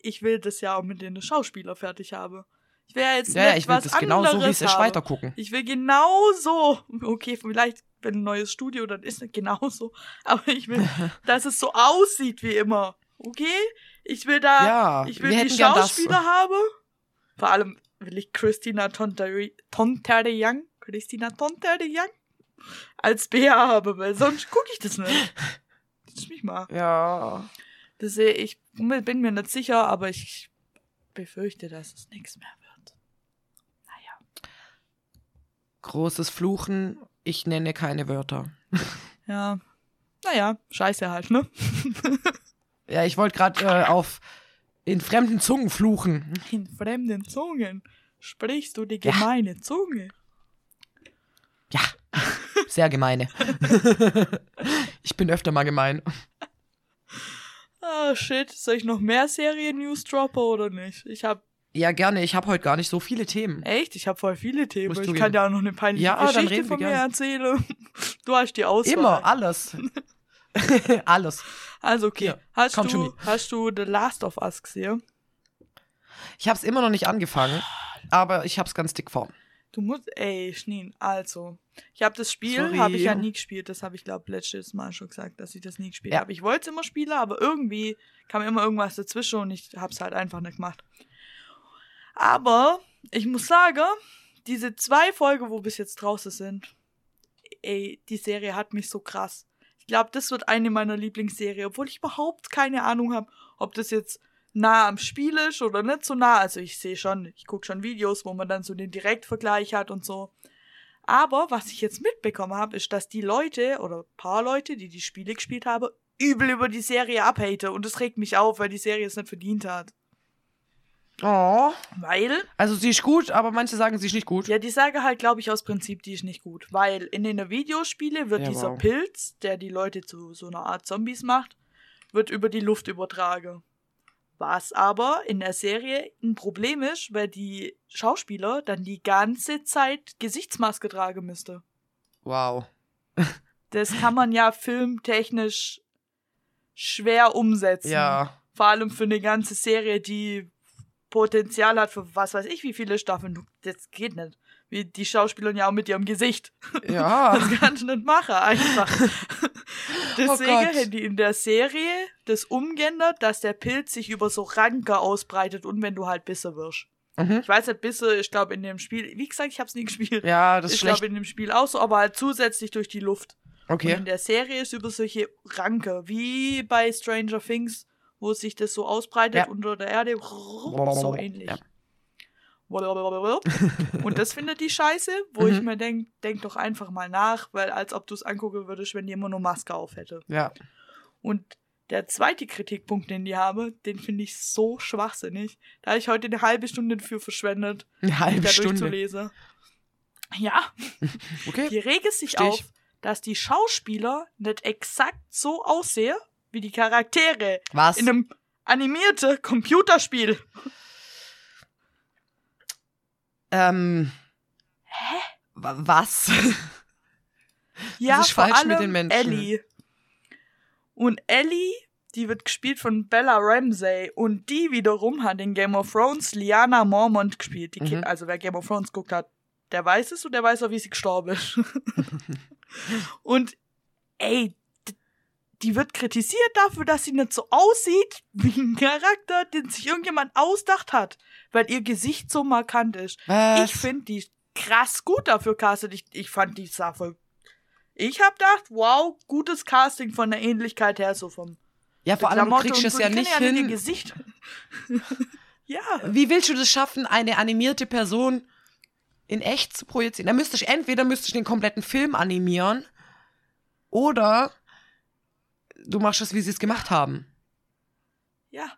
ich will das ja auch mit den Schauspieler fertig haben. Ich will ja jetzt Ja, nicht ich will was das genau so, wie es ist, weitergucken. Ich will genau so. Okay, vielleicht, wenn ein neues Studio, dann ist es genauso. Aber ich will, dass es so aussieht wie immer. Okay? Ich will da, Ja, ich will die. Schauspieler haben. Vor allem will ich Christina Tonterde-Young, Christina Tonterde-Young als Bea habe, weil sonst gucke ich das nicht. Lass mich mal. Ja. Das sehe ich, bin mir nicht sicher, aber ich befürchte, dass es nichts mehr wird. Naja. Großes Fluchen, ich nenne keine Wörter. Ja. Naja, scheiße halt, ne? Ja, ich wollte gerade äh, auf in fremden Zungen fluchen. In fremden Zungen sprichst du die Ja. gemeine Zunge. Ja, sehr gemeine. ich bin öfter mal gemein. Ah, shit. Soll ich noch mehr Serien-News droppen oder nicht? Ich hab Ja, gerne. Ich habe heute gar nicht so viele Themen. echt, ich hab voll viele Themen. Musst Ich kann ja auch noch eine peinliche Ja, Geschichte von mir erzählen. Du hast die Auswahl. Immer, alles. alles. Also okay. Hier, hast, komm, du, hast du The Last of Us gesehen? Ich habe es immer noch nicht angefangen, aber ich habe es ganz dick vor. Du musst, ey, Schneen, also. Ich habe das Spiel, habe ich ja nie gespielt. Das habe ich, glaube letztes Mal schon gesagt, dass ich das nie gespielt Ja. habe. Ich wollte es immer spielen, aber irgendwie kam immer irgendwas dazwischen und ich habe es halt einfach nicht gemacht. Aber ich muss sagen, diese zwei Folgen, wo bis jetzt draußen sind, ey, die Serie hat mich so krass. Ich glaube, das wird eine meiner Lieblingsserien, obwohl ich überhaupt keine Ahnung habe, ob das jetzt nah am Spiel ist oder nicht so nah. Also ich sehe schon, ich gucke schon Videos, wo man dann so den Direktvergleich hat und so. Aber was ich jetzt mitbekommen habe, ist, dass die Leute oder paar Leute, die die Spiele gespielt haben, übel über die Serie abhaten. Und das regt mich auf, weil die Serie es nicht verdient hat. Oh. Weil, Also sie ist gut, aber manche sagen, sie ist nicht gut. ja, die sage halt, glaube ich, aus Prinzip, die ist nicht gut. Weil in den Videospielen wird Ja, dieser wow. Pilz, der die Leute zu so einer Art Zombies macht, wird über die Luft übertragen. Was aber in der Serie ein Problem ist, weil die Schauspieler dann die ganze Zeit Gesichtsmaske tragen müsste. Wow. Das kann man ja filmtechnisch schwer umsetzen. Ja. Vor allem für eine ganze Serie, die Potenzial hat für was weiß ich wie viele Staffeln. Das geht nicht. Wie die Schauspieler ja auch mit ihrem Gesicht. Ja. Das kannst du nicht machen, einfach. Deswegen Oh Gott. hätten die in der Serie das umgeändert, dass der Pilz sich über so Ranker ausbreitet und wenn du halt Bisse wirst. Mhm. Ich weiß nicht, Bisse, ich glaube in dem Spiel, wie gesagt, ich habe es nie gespielt. Ja, das ist ich glaube in dem Spiel auch so, aber halt zusätzlich durch die Luft. Und Okay. in der Serie ist über solche Ranke, wie bei Stranger Things, wo sich das so ausbreitet Ja. unter der Erde. So ähnlich. Ja. Und das findet die scheiße, wo ich Mhm. mir denke, denk doch einfach mal nach, weil als ob du es angucken würdest, wenn die immer nur Maske auf hätte. Ja. Und der zweite Kritikpunkt, den die habe, den finde ich so schwachsinnig. Da habe ich heute eine halbe Stunde dafür verschwendet, Eine halbe da Stunde. durchzulesen. Ja, Okay. die regt sich Versteh ich. auf, dass die Schauspieler nicht exakt so aussehen wie die Charaktere Was? in einem animierten Computerspiel. Ähm. Hä? Was? Ja, ist vor falsch allem mit den Menschen? Ellie. Und Ellie, die wird gespielt von Bella Ramsey und die wiederum hat in Game of Thrones Liana Mormont gespielt. Die Mhm. Also wer Game of Thrones guckt hat, der weiß es und der weiß auch, wie sie gestorben ist. und ey, die wird kritisiert dafür, dass sie nicht so aussieht wie ein Charakter, den sich irgendjemand ausdacht hat, weil ihr Gesicht so markant ist. Was? Ich finde die krass gut dafür castet. Ich, ich fand die sah voll. Ich hab gedacht, wow, gutes Casting von der Ähnlichkeit her, so vom ja, vor allem, du Klamotte kriegst und es so. ja nicht ihr hin. Gesicht. ja. Wie willst du das schaffen, eine animierte Person in echt zu projizieren? Da müsstest du entweder müsstest du den kompletten Film animieren oder du machst es, wie sie es gemacht haben. Ja.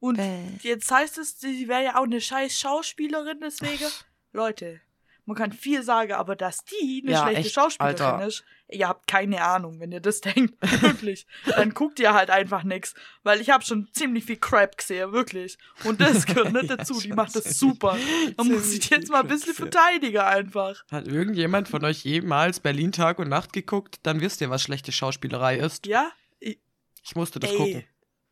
Und jetzt heißt es, sie wäre ja auch eine scheiß Schauspielerin, deswegen. Leute, man kann viel sagen, aber dass die eine Ja, schlechte echt, Schauspielerin Alter. ist, ihr habt keine Ahnung, wenn ihr das denkt. Wirklich. Dann guckt ihr halt einfach nix. Weil ich habe schon ziemlich viel Crap gesehen, wirklich. Und das gehört nicht Ja, dazu. Die macht das super. Man muss sich jetzt mal ein bisschen verteidigen einfach. Hat irgendjemand von euch jemals Berlin Tag und Nacht geguckt? Dann wisst ihr, was schlechte Schauspielerei ist. Ja? Ich, musste das Ey. gucken.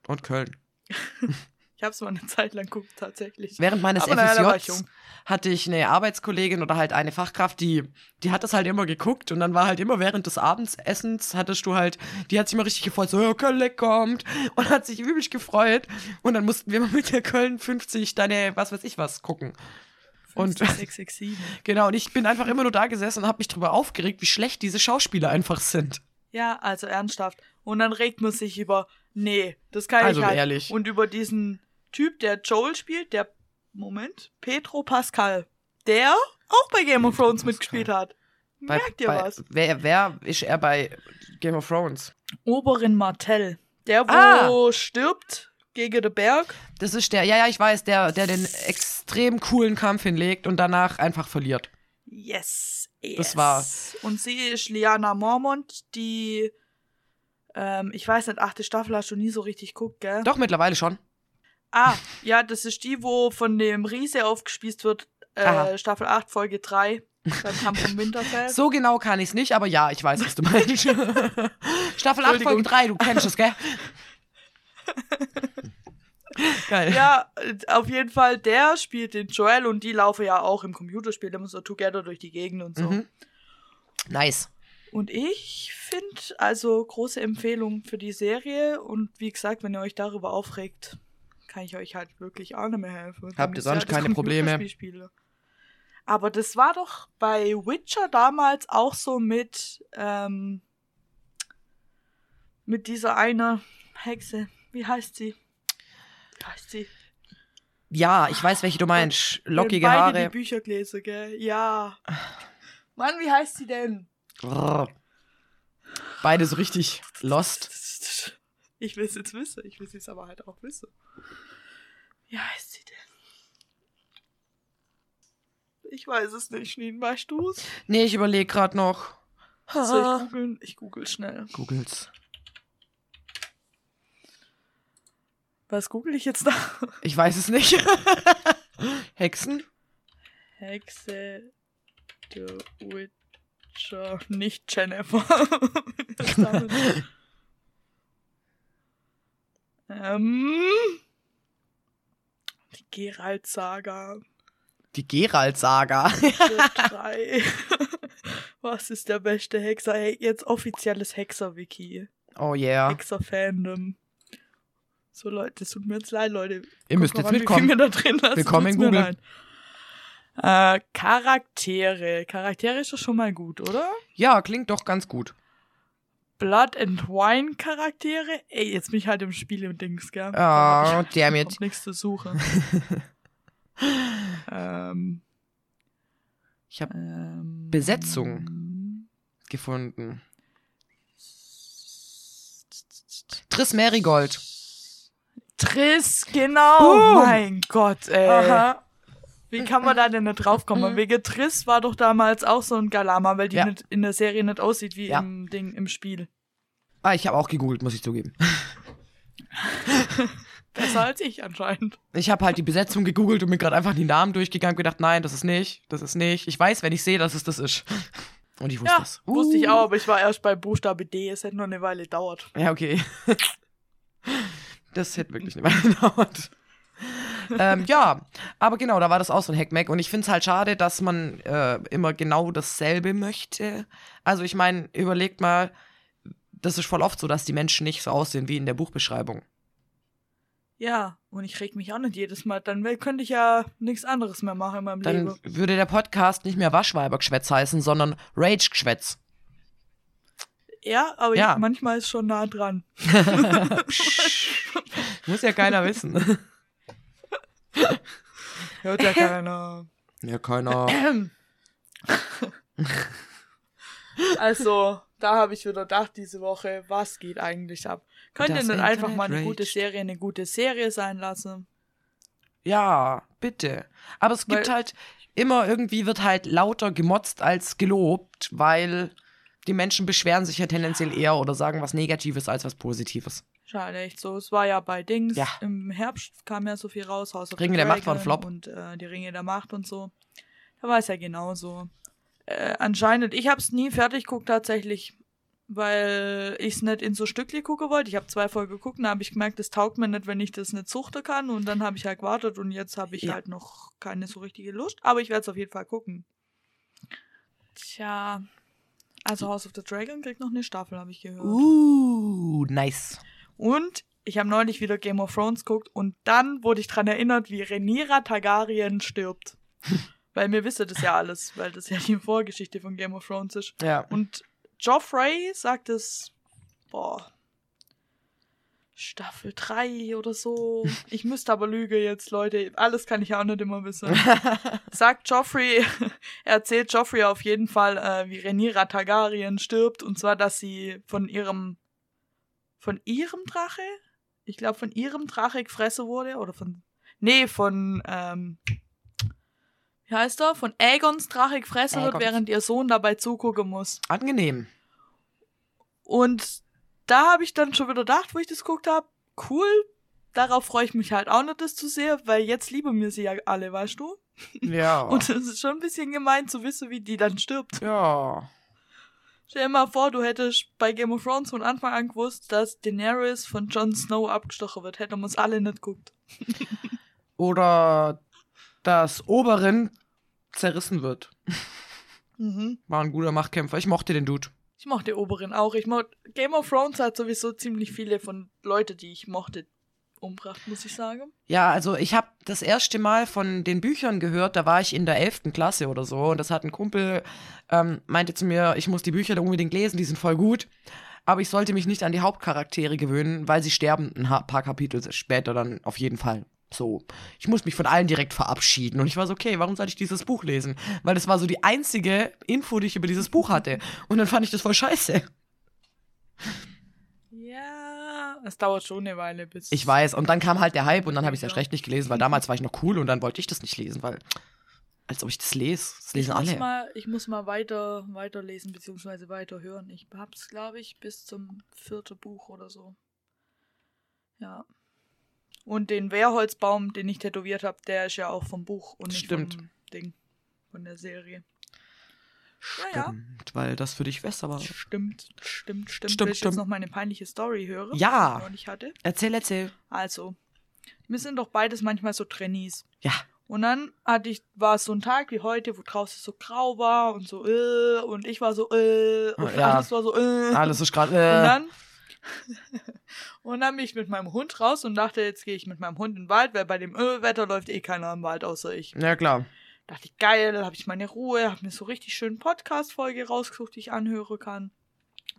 Und Köln. ich hab's mal eine Zeit lang geguckt, tatsächlich. Während meines Aber naja, FSJs jung. hatte ich eine Arbeitskollegin oder halt eine Fachkraft, die, die hat das halt immer geguckt und dann war halt immer während des Abendsessens hattest du halt, die hat sich immer richtig gefreut, so, ja, Köln kommt und hat sich übelst gefreut und dann mussten wir mal mit der Köln 50 deine, was weiß ich was, gucken. Und 667. genau, und ich bin einfach immer nur da gesessen und habe mich drüber aufgeregt, wie schlecht diese Schauspieler einfach sind. Ja, also ernsthaft. Und dann regt man sich über, nee, das kann Also ich halt. ehrlich. Und über diesen Typ, der Joel spielt, der, Moment, Petro Pascal, der auch bei Game of Thrones mitgespielt hat. Bei, Merkt ihr bei, was? Wer, wer ist er bei Game of Thrones? Oberin Martell, der wo Ah. stirbt gegen den Berg. Das ist der, ja, ja, ich weiß, der, der den extrem coolen Kampf hinlegt und danach einfach verliert. Yes, yes. Das war- Und sie ist Liana Mormont, die Ähm, ich weiß nicht, achte Staffel hast du nie so richtig geguckt, gell? Doch, mittlerweile schon. Ah, ja, das ist die, wo von dem Riese aufgespießt wird. Äh, Staffel 8, Folge 3. Beim Kampf vom Winterfell. So genau kann ich es nicht, aber ja, ich weiß, was du meinst. Staffel 8, Folge Entschuldigung. 3, du kennst es, gell? Geil. Ja, auf jeden Fall, der spielt den Joel und die laufen ja auch im Computerspiel immer so together durch die Gegend und so. Mhm. Nice. Und ich finde, also große Empfehlung für die Serie und wie gesagt, wenn ihr euch darüber aufregt, kann ich euch halt wirklich auch nicht mehr helfen. Habt ihr sonst das keine Probleme? Aber das war doch bei Witcher damals auch so mit, ähm, mit dieser einer Hexe. Wie heißt sie? Wie heißt sie? Ja, ich weiß, welche du meinst. Lockige beide Haare. die Bücher gelesen, gell? Ja. Mann, wie heißt sie denn? Beide so richtig lost. Ich will es jetzt wissen. Ich will es jetzt aber halt auch wissen. Wie heißt sie denn? Ich weiß es nicht, Schneen. Weißt du es? Nee, ich überlege gerade noch. Soll ich googeln? Ich google schnell. Googles. Was google ich jetzt da? Ich weiß es nicht. Hexen? Hexe The Witcher. Nicht Jennifer. Ähm. Die Geralt-Saga. Die Geralt-Saga. Was ist der beste Hexer? Hey, jetzt offizielles Hexer-Wiki. Oh yeah. Hexer-Fandom. So, Leute, es tut mir jetzt leid, Leute. Ihr müsst jetzt mitkommen. wir da drin lassen. Willkommen in Google. Äh, Charaktere. Charaktere ist doch schon mal gut, oder? Ja, klingt doch ganz gut. Blood and Wine Charaktere. Ey, jetzt bin ich halt im Spiel im Dings, gell? Oh, Da hab ich damn it. überhaupt nichts zu suchen. ähm, Ich habe ähm, Besetzung. gefunden. Triss Merigold. Triss, genau. Boom. Mein Gott, ey. Aha. Wie kann man da denn nicht draufkommen? Wegen Triss war doch damals auch so ein Galama, weil die Ja. nicht in der Serie nicht aussieht wie Ja. im Ding im Spiel. Ah, ich habe auch gegoogelt, muss ich zugeben. Besser als ich anscheinend. Ich habe halt die Besetzung gegoogelt und mir gerade einfach die Namen durchgegangen und gedacht, nein, das ist nicht, das ist nicht. Ich weiß, wenn ich sehe, dass es das ist. Und ich wusste Ja, es. wusste ich Uh. auch, aber ich war erst bei Buchstabe D. Es hätte nur eine Weile gedauert. Ja, okay. Das hätte wirklich eine Weile gedauert. ähm, ja, aber genau, da war das auch so ein Hackmack. Und ich finde es halt schade, dass man äh, immer genau dasselbe möchte. Also ich meine, überlegt mal, das ist voll oft so, dass die Menschen nicht so aussehen wie in der Buchbeschreibung. Ja, und ich reg mich auch nicht jedes Mal. Dann will- könnte ich ja nichts anderes mehr machen in meinem Dann Leben. würde der Podcast nicht mehr Waschweibergeschwätz heißen, sondern Rage-Geschwätz. Ja, aber Ja. Ich, manchmal ist schon nah dran. Muss ja keiner wissen. Hört ja keiner. Ja, keiner. Also, da habe ich wieder gedacht diese Woche, was geht eigentlich ab? Könnt ihr nicht einfach mal eine gute raged. Serie eine gute Serie sein lassen? Ja, bitte. Aber es gibt Weil- halt immer irgendwie wird halt lauter gemotzt als gelobt, weil die Menschen beschweren sich ja tendenziell eher oder sagen was Negatives als was Positives. Schade, echt so. Es war ja bei Dings. Ja. Im Herbst kam ja so viel raus. House of Ringe der Macht war ein Flop. Und äh, die Ringe der Macht und so. Da war es ja genauso. Äh, anscheinend, ich habe es nie fertig geguckt tatsächlich, weil ich es nicht in so Stückli gucken wollte. Ich habe zwei Folgen geguckt, da habe ich gemerkt, das taugt mir nicht, wenn ich das nicht suchten kann. Und dann habe ich halt gewartet und jetzt habe ich Ja. halt noch keine so richtige Lust. Aber ich werde es auf jeden Fall gucken. Tja. Also House of the Dragon kriegt noch eine Staffel, habe ich gehört. Uh, nice. Und ich habe neulich wieder Game of Thrones geguckt und dann wurde ich dran erinnert, wie Rhaenyra Targaryen stirbt. weil mir wisst das ja alles, weil das ja die Vorgeschichte von Game of Thrones ist. Ja. Und Joffrey sagt es, boah, Staffel 3 oder so. Ich müsste aber lügen jetzt, Leute. Alles kann ich ja auch nicht immer wissen. Sagt Joffrey, er erzählt Joffrey auf jeden Fall, äh, wie Rhaenyra Targaryen stirbt. Und zwar, dass sie von ihrem, von ihrem Drache? Ich glaube, von ihrem Drache gefressen wurde. Oder von, nee, von, ähm, wie heißt er? Von Aegons Drache gefressen wird, Aegons. während ihr Sohn dabei zugucken muss. Angenehm. Und da habe ich dann schon wieder gedacht, wo ich das geguckt habe, cool, darauf freue ich mich halt auch nicht, das zu sehr, weil jetzt lieben mir sie ja alle, weißt du? Ja. Und es ist schon ein bisschen gemein zu wissen, wie die dann stirbt. ja. Stell dir mal vor, du hättest bei Game of Thrones von Anfang an gewusst, dass Daenerys von Jon Snow abgestochen wird. Hätten wir uns alle nicht geguckt. Oder dass Oberin zerrissen wird. Mhm. War ein guter Machtkämpfer. Ich mochte den Dude. Ich mochte Oberin auch. Ich mo Game of Thrones hat sowieso ziemlich viele von Leute, die ich mochte, umbracht, muss ich sagen. Ja, also ich habe das erste Mal von den Büchern gehört, da war ich in der 11. Klasse oder so und das hat ein Kumpel, ähm, meinte zu mir, ich muss die Bücher da unbedingt lesen, die sind voll gut, aber ich sollte mich nicht an die Hauptcharaktere gewöhnen, weil sie sterben ein paar Kapitel später dann auf jeden Fall. So, ich muss mich von allen direkt verabschieden und ich war so, okay, warum soll ich dieses Buch lesen? Weil das war so die einzige Info, die ich über dieses Buch hatte und dann fand ich das voll scheiße. Es dauert schon eine Weile, bis. Ich weiß, und dann kam halt der Hype und dann habe ich es erst Ja. recht nicht gelesen, weil damals war ich noch cool und dann wollte ich das nicht lesen, weil als ob ich das lese. Das Ich lesen muss alle. mal, ich muss mal weiter, weiterlesen, beziehungsweise weiterhören. Ich hab's, glaube ich, bis zum vierten Buch oder so. Ja. Und den Wehrholzbaum, den ich tätowiert habe, der ist ja auch vom Buch und nicht Stimmt. vom Ding. Von der Serie. Ja, ja. Stimmt, weil das für dich besser war. Stimmt, stimmt, stimmt. Stimmt, Will ich stimmt. jetzt noch meine peinliche Story hören? Ja. Die ich noch nicht hatte. Erzähl, erzähl. Also, wir sind doch beides manchmal so Trainees. Ja. Und dann hatte ich, war es so ein Tag wie heute, wo draußen so grau war und so, äh, und ich war so, äh, und Ja. alles war so, äh. Alles ist gerade. Und Äh, dann, und dann bin ich mit meinem Hund raus und dachte, jetzt gehe ich mit meinem Hund in den Wald, weil bei dem Ölwetter läuft eh keiner im Wald außer ich. ja, klar. Dachte ich, geil, da habe ich meine Ruhe, habe mir so richtig schön Podcast-Folge rausgesucht, die ich anhören kann.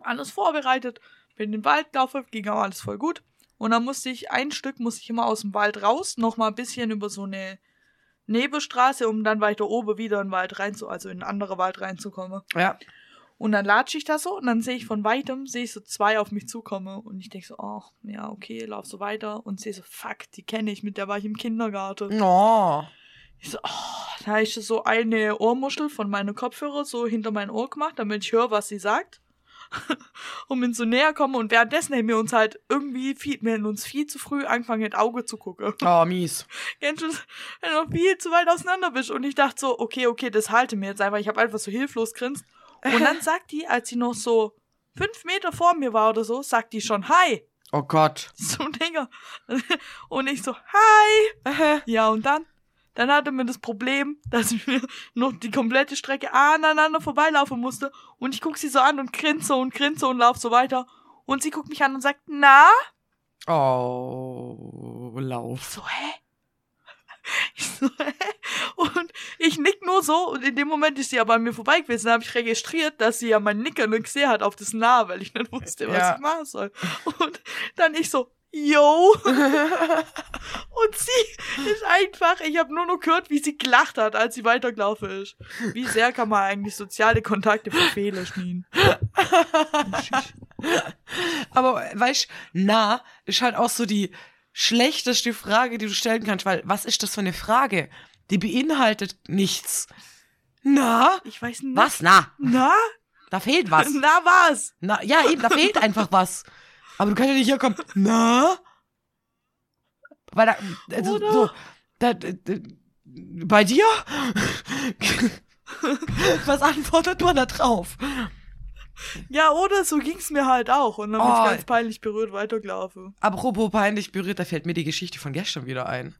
Alles vorbereitet, bin in den Wald gelaufen, ging auch alles voll gut. Und dann musste ich, ein Stück musste ich immer aus dem Wald raus, nochmal ein bisschen über so eine Nebelstraße, um dann weiter oben wieder in den Wald rein zu, also in einen anderen Wald reinzukommen. Ja. Und dann latsche ich da so und dann sehe ich von weitem, sehe ich so zwei auf mich zukommen und ich denke so, oh, ja, okay, lauf so weiter und sehe so, fuck, die kenne ich, mit der war ich im Kindergarten. Oh. Ich so, oh, da habe ich so eine Ohrmuschel von meinem Kopfhörer so hinter mein Ohr gemacht, damit ich höre, was sie sagt. und bin so näher kommen und währenddessen haben wir uns halt irgendwie viel, wir haben uns viel zu früh angefangen, in das Auge zu gucken. Oh, mies. Kennst du, wenn du noch viel zu weit auseinander bist. Und ich dachte so, okay, okay, das halte mir jetzt einfach. Ich habe einfach so hilflos grinst. Und dann sagt die, als sie noch so fünf Meter vor mir war oder so, sagt die schon Hi. Oh Gott. So, Digga. Und ich so, Hi. Ja, und dann? Dann hatte mir das Problem, dass ich mir noch die komplette Strecke aneinander vorbeilaufen musste. Und ich guck sie so an und grinse und grinse und lauf so weiter. Und sie guckt mich an und sagt, na? Oh, Ich lauf. so, hä? Ich so, hä? Und ich nick nur so und in dem Moment ist sie aber an mir vorbei gewesen. Da habe ich registriert, dass sie ja mein Nicker nicht gesehen hat auf das Nah, weil ich nicht wusste, was Ja. ich machen soll. Und dann ich so, yo. Und sie ist einfach, ich habe nur noch gehört, wie sie gelacht hat, als sie weitergelaufen ist. Wie sehr kann man eigentlich soziale Kontakte verfehlen, Schnien? Aber weißt na, ist halt auch so die schlechteste Frage, die du stellen kannst, weil was ist das für eine Frage? Die beinhaltet nichts. Na? Ich weiß nicht. Was? Na? Na? Da fehlt was. Na was? Na, ja, eben, da fehlt einfach was. Aber du kannst ja nicht hier kommen. Na? Weil da, also, Oder? so, da, da, da, bei dir? was antwortet man da drauf? Ja, oder so ging's mir halt auch. Und dann bin Oh. ich ganz peinlich berührt weitergelaufen. Apropos peinlich berührt, da fällt mir die Geschichte von gestern wieder ein.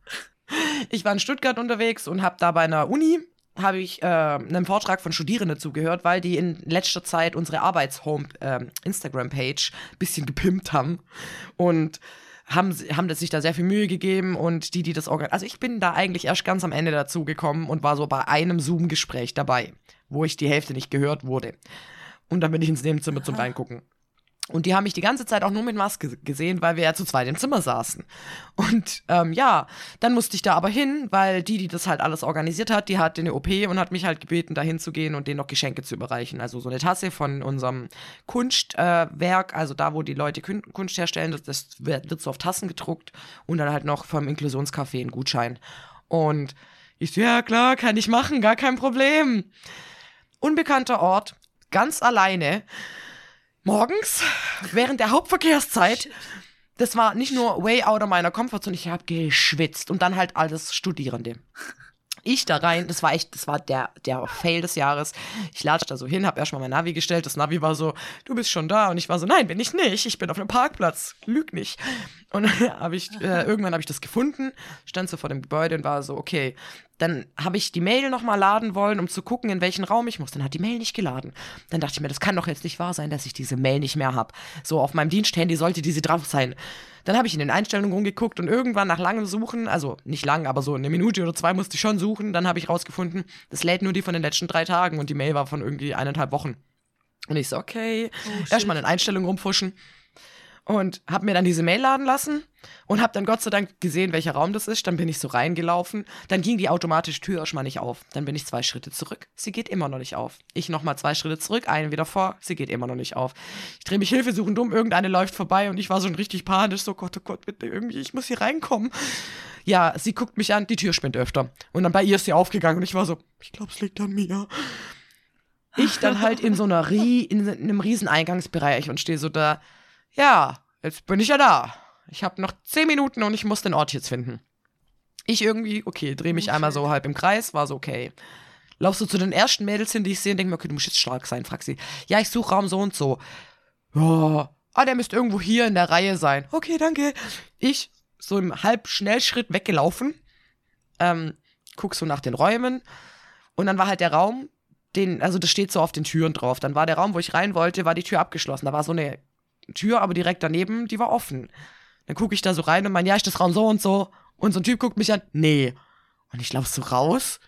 Ich war in Stuttgart unterwegs und habe da bei einer Uni habe ich äh, einem Vortrag von Studierenden zugehört, weil die in letzter Zeit unsere Arbeitshome ähm, Instagram-Page bisschen gepimpt haben und haben, haben das sich da sehr viel Mühe gegeben und die, die das organisieren. Also ich bin da eigentlich erst ganz am Ende dazu gekommen und war so bei einem Zoom-Gespräch dabei, wo ich die Hälfte nicht gehört wurde. Und dann bin ich ins Nebenzimmer zum Reingucken. Und die haben mich die ganze Zeit auch nur mit Maske gesehen, weil wir ja zu zweit im Zimmer saßen. Und ähm, ja, dann musste ich da aber hin, weil die, die das halt alles organisiert hat, die hatte eine OP und hat mich halt gebeten, da hinzugehen und denen noch Geschenke zu überreichen. Also so eine Tasse von unserem Kunstwerk, äh, also da, wo die Leute Kun Kunst herstellen, das, das wird, wird so auf Tassen gedruckt und dann halt noch vom Inklusionscafé ein Gutschein. Und ich so, ja klar, kann ich machen, gar kein Problem. Unbekannter Ort, ganz alleine morgens, während der Hauptverkehrszeit, das war nicht nur way out of meiner Comfortzone, ich habe geschwitzt und dann halt alles Studierende. Ich da rein, das war echt, das war der, der Fail des Jahres. Ich latsche da so hin, hab erstmal mein Navi gestellt. Das Navi war so, du bist schon da. Und ich war so, nein, bin ich nicht. Ich bin auf einem Parkplatz. Lüg nicht. Und habe ich, äh, irgendwann habe ich das gefunden, stand so vor dem Gebäude und war so, okay. Dann habe ich die Mail nochmal laden wollen, um zu gucken, in welchen Raum ich muss. Dann hat die Mail nicht geladen. Dann dachte ich mir, das kann doch jetzt nicht wahr sein, dass ich diese Mail nicht mehr habe. So, auf meinem Diensthandy sollte diese drauf sein. Dann habe ich in den Einstellungen rumgeguckt und irgendwann nach langem Suchen, also nicht lang, aber so eine Minute oder zwei musste ich schon suchen, dann habe ich rausgefunden, das lädt nur die von den letzten drei Tagen und die Mail war von irgendwie eineinhalb Wochen. Und ich so, okay, Oh, erstmal in Einstellungen rumfuschen und habe mir dann diese Mail laden lassen und habe dann Gott sei Dank gesehen, welcher Raum das ist. Dann bin ich so reingelaufen. Dann ging die automatische Tür erstmal nicht auf. Dann bin ich zwei Schritte zurück. Sie geht immer noch nicht auf. Ich nochmal zwei Schritte zurück, einen wieder vor. Sie geht immer noch nicht auf. Ich drehe mich hilfesuchend um. Irgendeine läuft vorbei und ich war schon richtig panisch. So, Gott, oh Gott, bitte irgendwie, ich muss hier reinkommen. Ja, sie guckt mich an, die Tür spinnt öfter. Und dann bei ihr ist sie aufgegangen und ich war so, ich glaube, es liegt an mir. Ich dann halt in so einer Rie in einem riesen Eingangsbereich und stehe so da, ja, jetzt bin ich ja da. Ich habe noch zehn Minuten und ich muss den Ort jetzt finden. Ich irgendwie, okay, drehe mich Oh, einmal so halb im Kreis, war so okay. Laufst du zu den ersten Mädels hin, die ich sehe und denke mir, okay, du musst jetzt stark sein, frag sie. Ja, ich suche Raum so und so. Ja, ah, der müsste irgendwo hier in der Reihe sein. Okay, danke. Ich so im Halbschnellschritt weggelaufen, ähm, guck so nach den Räumen und dann war halt der Raum, den, also das steht so auf den Türen drauf. Dann war der Raum, wo ich rein wollte, war die Tür abgeschlossen. Da war so eine Tür, aber direkt daneben, die war offen. Dann gucke ich da so rein und mein, ja, ist das Raum so und so. Und so ein Typ guckt mich an, nee. Und ich lauf so raus,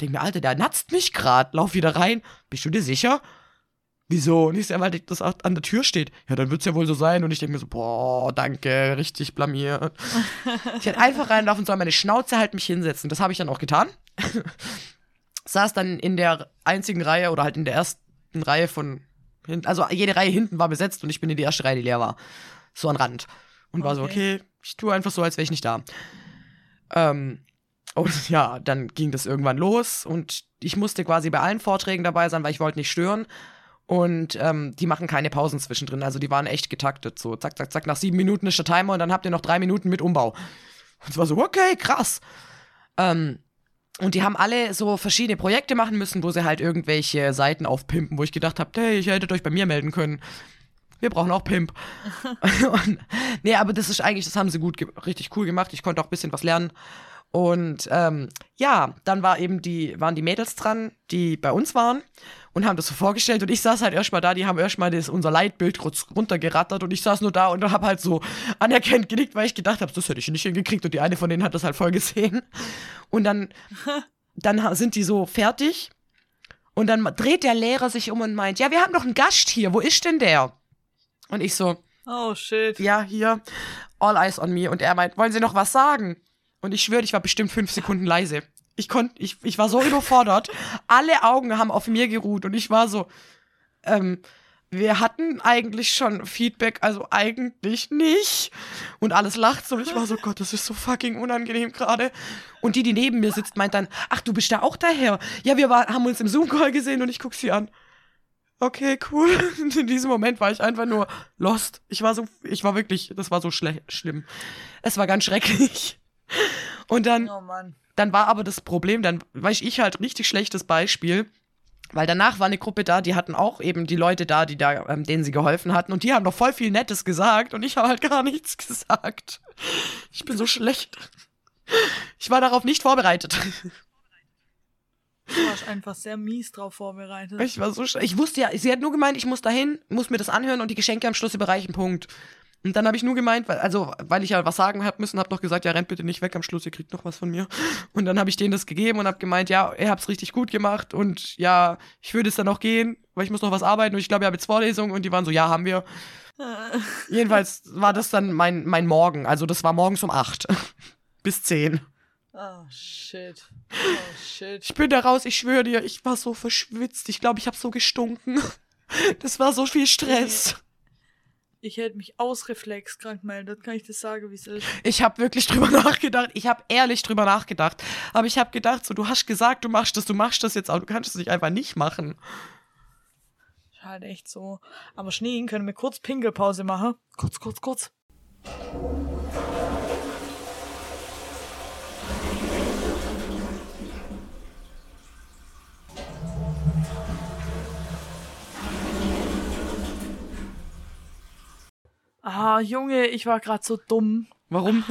denk mir, Alter, der natzt mich grad. Lauf wieder rein. Bist du dir sicher? Wieso? Und ich sehe, weil das an der Tür steht. Ja, dann wird's ja wohl so sein. Und ich denke mir so, boah, danke, richtig blamiert. ich hätte einfach reinlaufen sollen, meine Schnauze halt mich hinsetzen. Das habe ich dann auch getan. Saß dann in der einzigen Reihe oder halt in der ersten Reihe von. Also jede Reihe hinten war besetzt und ich bin in die erste Reihe, die leer war. So an Rand. Und war so, Okay. okay, ich tue einfach so, als wäre ich nicht da. Ähm, und ja, dann ging das irgendwann los und ich musste quasi bei allen Vorträgen dabei sein, weil ich wollte nicht stören. Und ähm, die machen keine Pausen zwischendrin. Also die waren echt getaktet. So, zack, zack, zack. Nach sieben Minuten ist der Timer und dann habt ihr noch drei Minuten mit Umbau. Und es war so, okay, krass. Ähm, und die haben alle so verschiedene Projekte machen müssen, wo sie halt irgendwelche Seiten aufpimpen, wo ich gedacht habe, hey, ihr hättet euch bei mir melden können. Wir brauchen auch Pimp. und, nee, aber das ist eigentlich, das haben sie gut, richtig cool gemacht. Ich konnte auch ein bisschen was lernen. Und ähm, ja, dann war eben die, waren die Mädels dran, die bei uns waren und haben das so vorgestellt. Und ich saß halt erstmal da, die haben erstmal das, unser Leitbild kurz runtergerattert und ich saß nur da und habe halt so anerkennend genickt, weil ich gedacht habe, das hätte ich nicht hingekriegt. Und die eine von denen hat das halt voll gesehen. Und dann, dann sind die so fertig. Und dann dreht der Lehrer sich um und meint, ja, wir haben noch einen Gast hier, wo ist denn der? Und ich so, Oh shit. ja, hier, all eyes on me. Und er meint, wollen Sie noch was sagen? Und ich schwöre, ich war bestimmt fünf Sekunden leise. Ich konnte, ich, ich war so überfordert. Alle Augen haben auf mir geruht und ich war so, ähm, wir hatten eigentlich schon Feedback, also eigentlich nicht. Und alles lacht so und ich war so, Gott, das ist so fucking unangenehm gerade. Und die, die neben mir sitzt, meint dann, ach, du bist da auch daher. Ja, wir war, haben uns im Zoom-Call gesehen und ich guck sie an. Okay, cool. Und in diesem Moment war ich einfach nur lost. Ich war so, ich war wirklich, das war so schlimm. Es war ganz schrecklich. Und dann, Oh dann war aber das Problem, dann war ich, ich halt richtig schlechtes Beispiel, weil danach war eine Gruppe da, die hatten auch eben die Leute da, die da, ähm, denen sie geholfen hatten und die haben doch voll viel Nettes gesagt und ich habe halt gar nichts gesagt. Ich bin so schlecht. Ich war darauf nicht vorbereitet. Du warst einfach sehr mies drauf vorbereitet. Ich war so schlecht. Ich wusste ja, sie hat nur gemeint, ich muss dahin, muss mir das anhören und die Geschenke am Schluss überreichen, Punkt. Und dann habe ich nur gemeint, weil, also, weil ich ja was sagen hab müssen, hab noch gesagt, ja, rennt bitte nicht weg am Schluss, ihr kriegt noch was von mir. Und dann habe ich denen das gegeben und hab gemeint, ja, ihr habt's richtig gut gemacht und ja, ich würde es dann auch gehen, weil ich muss noch was arbeiten und ich glaube, ihr habt jetzt Vorlesung und die waren so, ja, haben wir. Äh, Jedenfalls war das dann mein, mein Morgen, also das war morgens um acht bis zehn. oh shit. Oh shit. Ich bin da raus, ich schwöre dir, ich war so verschwitzt. Ich glaube, ich habe so gestunken. Das war so viel Stress. Ich hätte mich ausreflex krank meldet, kann ich das sagen, wie es ist. Ich habe wirklich drüber nachgedacht. Ich habe ehrlich drüber nachgedacht. Aber ich habe gedacht, so, du hast gesagt, du machst das, du machst das jetzt, aber du kannst es nicht einfach nicht machen. halt echt so. Aber Schnee, können wir kurz Pinkelpause machen? Kurz, kurz, kurz. Ah, Junge, ich war grad so dumm, Warum?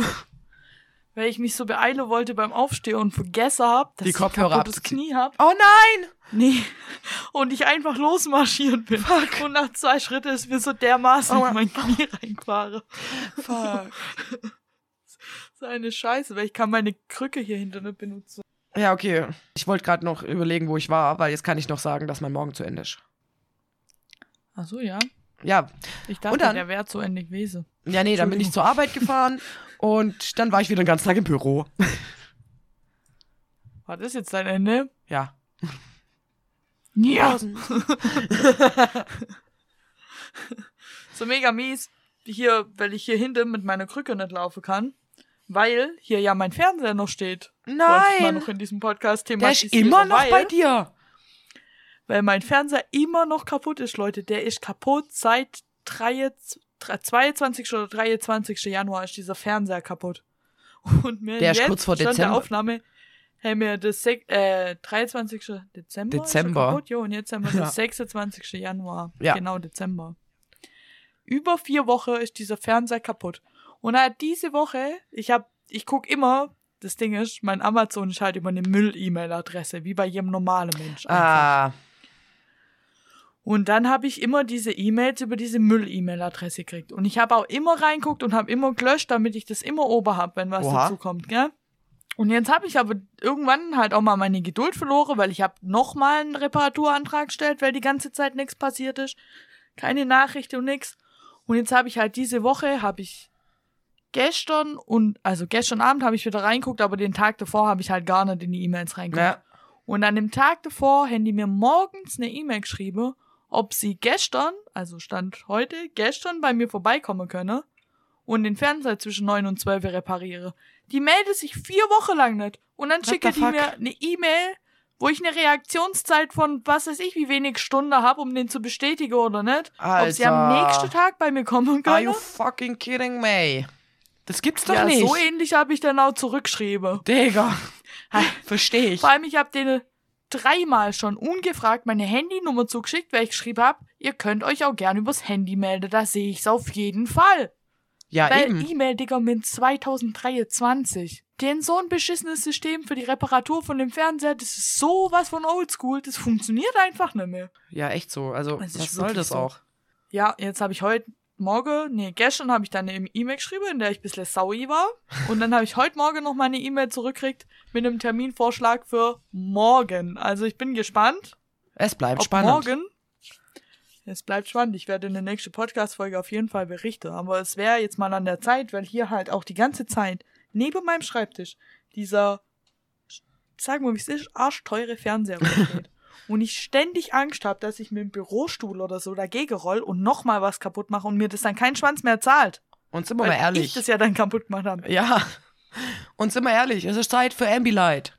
weil ich mich so beeilen wollte beim Aufstehen und vergessen hab, dass Die ich Kopfhörer abz- Knie hab. Oh nein! Nee. Und ich einfach losmarschiert bin. Und nach zwei Schritten ist mir so dermaßen Oh. in mein Knie reingefahren. Fuck. So eine Scheiße, weil ich kann meine Krücke hier hinter nicht benutzen. Ja, okay. Ich wollte gerade noch überlegen, wo ich war, weil jetzt kann ich noch sagen, dass mein Morgen zu Ende ist. Ach so, ja. Ja, Ich Und dachte, dann? der wäre zu Ende gewesen. ja, nee, dann bin ich zur Arbeit gefahren und dann war ich wieder den ganzen Tag im Büro. War das jetzt dein Ende? Ja. Ja. So mega mies. Hier, weil ich hier hinten mit meiner Krücke nicht laufen kann. Weil hier ja mein Fernseher noch steht. Wollte ich mal Nein! noch in diesem Podcast Der ist thematisieren. immer noch weil, bei dir. Weil mein Fernseher immer noch kaputt ist, Leute. Der ist kaputt seit 23, 22. oder 23. Januar ist dieser Fernseher kaputt. Und mir Der ist jetzt kurz vor Dezember. der Aufnahme, haben wir das äh, 23. Dezember. er Dezember. Kaputt? Jo, und jetzt haben wir Ja. das 26. Januar. Ja. Genau, Dezember. Über vier Wochen ist dieser Fernseher kaputt. Und er hat diese Woche, ich hab, ich guck immer, das Ding ist, mein Amazon ist halt über eine Müll-E-Mail-Adresse, wie bei jedem normalen Mensch. einfach. Ah, Und dann habe ich immer diese E-Mails über diese Müll-E-Mail-Adresse gekriegt. Und ich habe auch immer reinguckt und habe immer gelöscht, damit ich das immer ober habe, wenn was Oha. dazu kommt, gell? Und jetzt habe ich aber irgendwann halt auch mal meine Geduld verloren, weil ich habe nochmal einen Reparaturantrag gestellt, weil die ganze Zeit nichts passiert ist. Keine Nachricht und nix. Und jetzt habe ich halt diese Woche, habe ich gestern und, also gestern Abend habe ich wieder reinguckt, aber den Tag davor habe ich halt gar nicht in die E-Mails reingeguckt. ja. Und an dem Tag davor haben die mir morgens eine E-Mail geschrieben, ob sie gestern, also Stand heute, gestern bei mir vorbeikommen können und den Fernseher zwischen 9 und 12 repariere. Die meldet sich vier Wochen lang nicht. Und dann What schicke die fuck? mir eine E-Mail, wo ich eine Reaktionszeit von was weiß ich wie wenig Stunden habe, um den zu bestätigen oder nicht. Ob sie am Alter. nächsten Tag bei mir kommen Are können. you fucking kidding me? Das gibt's doch ja, nicht. so ähnlich habe ich dann auch zurückgeschrieben. Digga. Verstehe ich. Vor allem, ich habe denen dreimal schon ungefragt meine Handynummer zugeschickt, weil ich geschrieben habe, ihr könnt euch auch gern übers Handy melden, da sehe ich's auf jeden Fall. Ja, weil eben. E-Mail, Digga, mit 2023. Denn so ein beschissenes System für die Reparatur von dem Fernseher, das ist sowas von oldschool, das funktioniert einfach nicht mehr. Ja, echt so. Also, Es ist was soll das so. auch? Ja, jetzt habe ich heute Morgen, nee, gestern habe ich dann eine E-Mail geschrieben, in der ich ein bisschen saui war. Und dann habe ich heute Morgen noch meine E-Mail zurückgekriegt mit einem Terminvorschlag für morgen. Also ich bin gespannt, Es bleibt spannend. morgen. Es bleibt spannend. Ich werde in der nächsten Podcast-Folge auf jeden Fall berichten. Aber es wäre jetzt mal an der Zeit, weil hier halt auch die ganze Zeit neben meinem Schreibtisch dieser, sagen wir wie es ist, arschteure Fernseher rumsteht. Und ich ständig Angst habe, dass ich mit dem Bürostuhl oder so dagegen roll und nochmal was kaputt mache und mir das dann kein Schwanz mehr zahlt. Und sind wir mal ich ehrlich. das ja dann kaputt gemacht habe. Ja. Und sind wir ehrlich, es ist Zeit für Ambilight.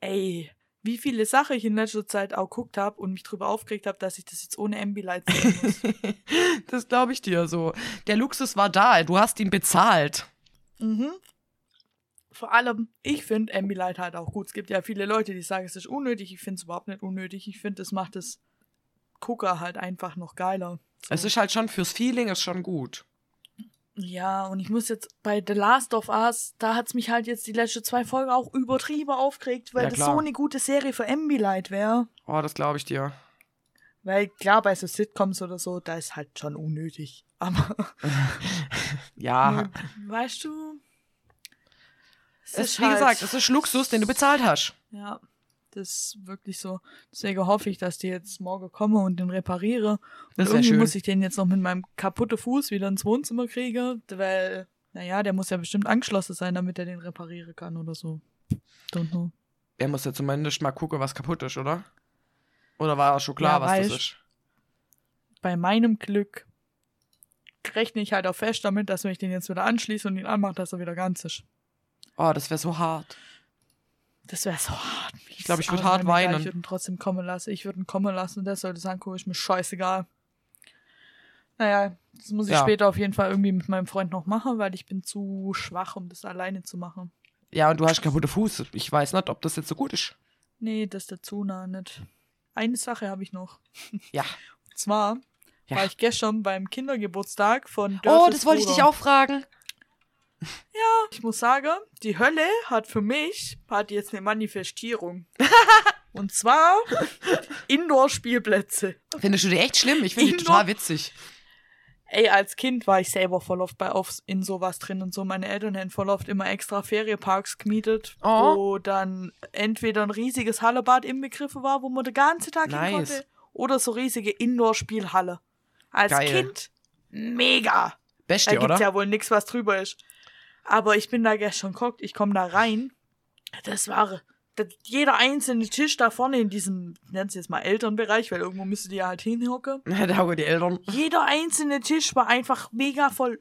Ey, wie viele Sachen ich in letzter Zeit auch geguckt habe und mich drüber aufgeregt habe, dass ich das jetzt ohne Ambilight sehen muss. das glaube ich dir so. Der Luxus war da, du hast ihn bezahlt. Mhm. Vor allem, ich finde Ambilight halt auch gut. Es gibt ja viele Leute, die sagen, es ist unnötig. Ich finde es überhaupt nicht unnötig. Ich finde, es macht das Gucker halt einfach noch geiler. So. Es ist halt schon fürs Feeling ist schon gut. ja, und ich muss jetzt bei The Last of Us, da hat's mich halt jetzt die letzten zwei Folgen auch übertrieben aufgeregt, weil Ja, das so eine gute Serie für Ambilight wäre. Oh, das glaube ich dir. Weil klar, bei so Sitcoms oder so, da ist halt schon unnötig. Aber, Ja. weißt du, es Es, wie gesagt, es ist Luxus, den du bezahlt hast. Ja, das ist wirklich so. Deswegen hoffe ich, dass die jetzt morgen komme und den repariere. Und Das wär irgendwie schön. muss ich den jetzt noch mit meinem kaputten Fuß wieder ins Wohnzimmer kriegen, weil, naja, der muss ja bestimmt angeschlossen sein, damit er den reparieren kann oder so. Don't know. Er muss ja zumindest mal gucken, was kaputt ist, oder? Oder war auch schon klar, Ja, was das ist? Bei meinem Glück rechne ich halt auch fest damit, dass wenn ich den jetzt wieder anschließe und ihn anmache, dass er wieder ganz ist. Oh, das wäre so hart. Das wäre so hart. Ich glaube, ich würd Aber hart egal, weinen. Ich würde ihn trotzdem kommen lassen. Ich würde ihn kommen lassen. Der sollte sagen, guck, ist mir scheißegal. Naja, das muss ich Ja. später auf jeden Fall irgendwie mit meinem Freund noch machen, weil ich bin zu schwach, um das alleine zu machen. Ja, und du hast kaputte Fuß. Ich weiß nicht, ob das jetzt so gut ist. Nee, das dazu nah nicht. Eine Sache habe ich noch. Ja. Und zwar Ja. war ich gestern beim Kindergeburtstag von Oh, Dörtes das wollte ich dich auch fragen. Ich muss sagen, die Hölle hat für mich hat jetzt eine Manifestierung. Und zwar Indoor-Spielplätze. Findest du die echt schlimm? Ich finde die total witzig. Ey, als Kind war ich selber voll oft bei auf, in sowas drin und so. Meine Eltern hätten voll oft immer extra Ferienparks gemietet, Oh. wo dann entweder ein riesiges Hallebad inbegriffen war, wo man den ganzen Tag hin Nice. konnte, oder so riesige Indoor-Spielhalle. Als Geil. Kind mega. Da Beste, gibt's oder? ja wohl nix, was drüber ist. Aber ich bin da gestern geguckt, ich komme da rein. Das war das, jeder einzelne Tisch da vorne in diesem, nennt jetzt mal Elternbereich, weil irgendwo müsste die ja halt hinhocken. da haben die Eltern. Jeder einzelne Tisch war einfach mega voll.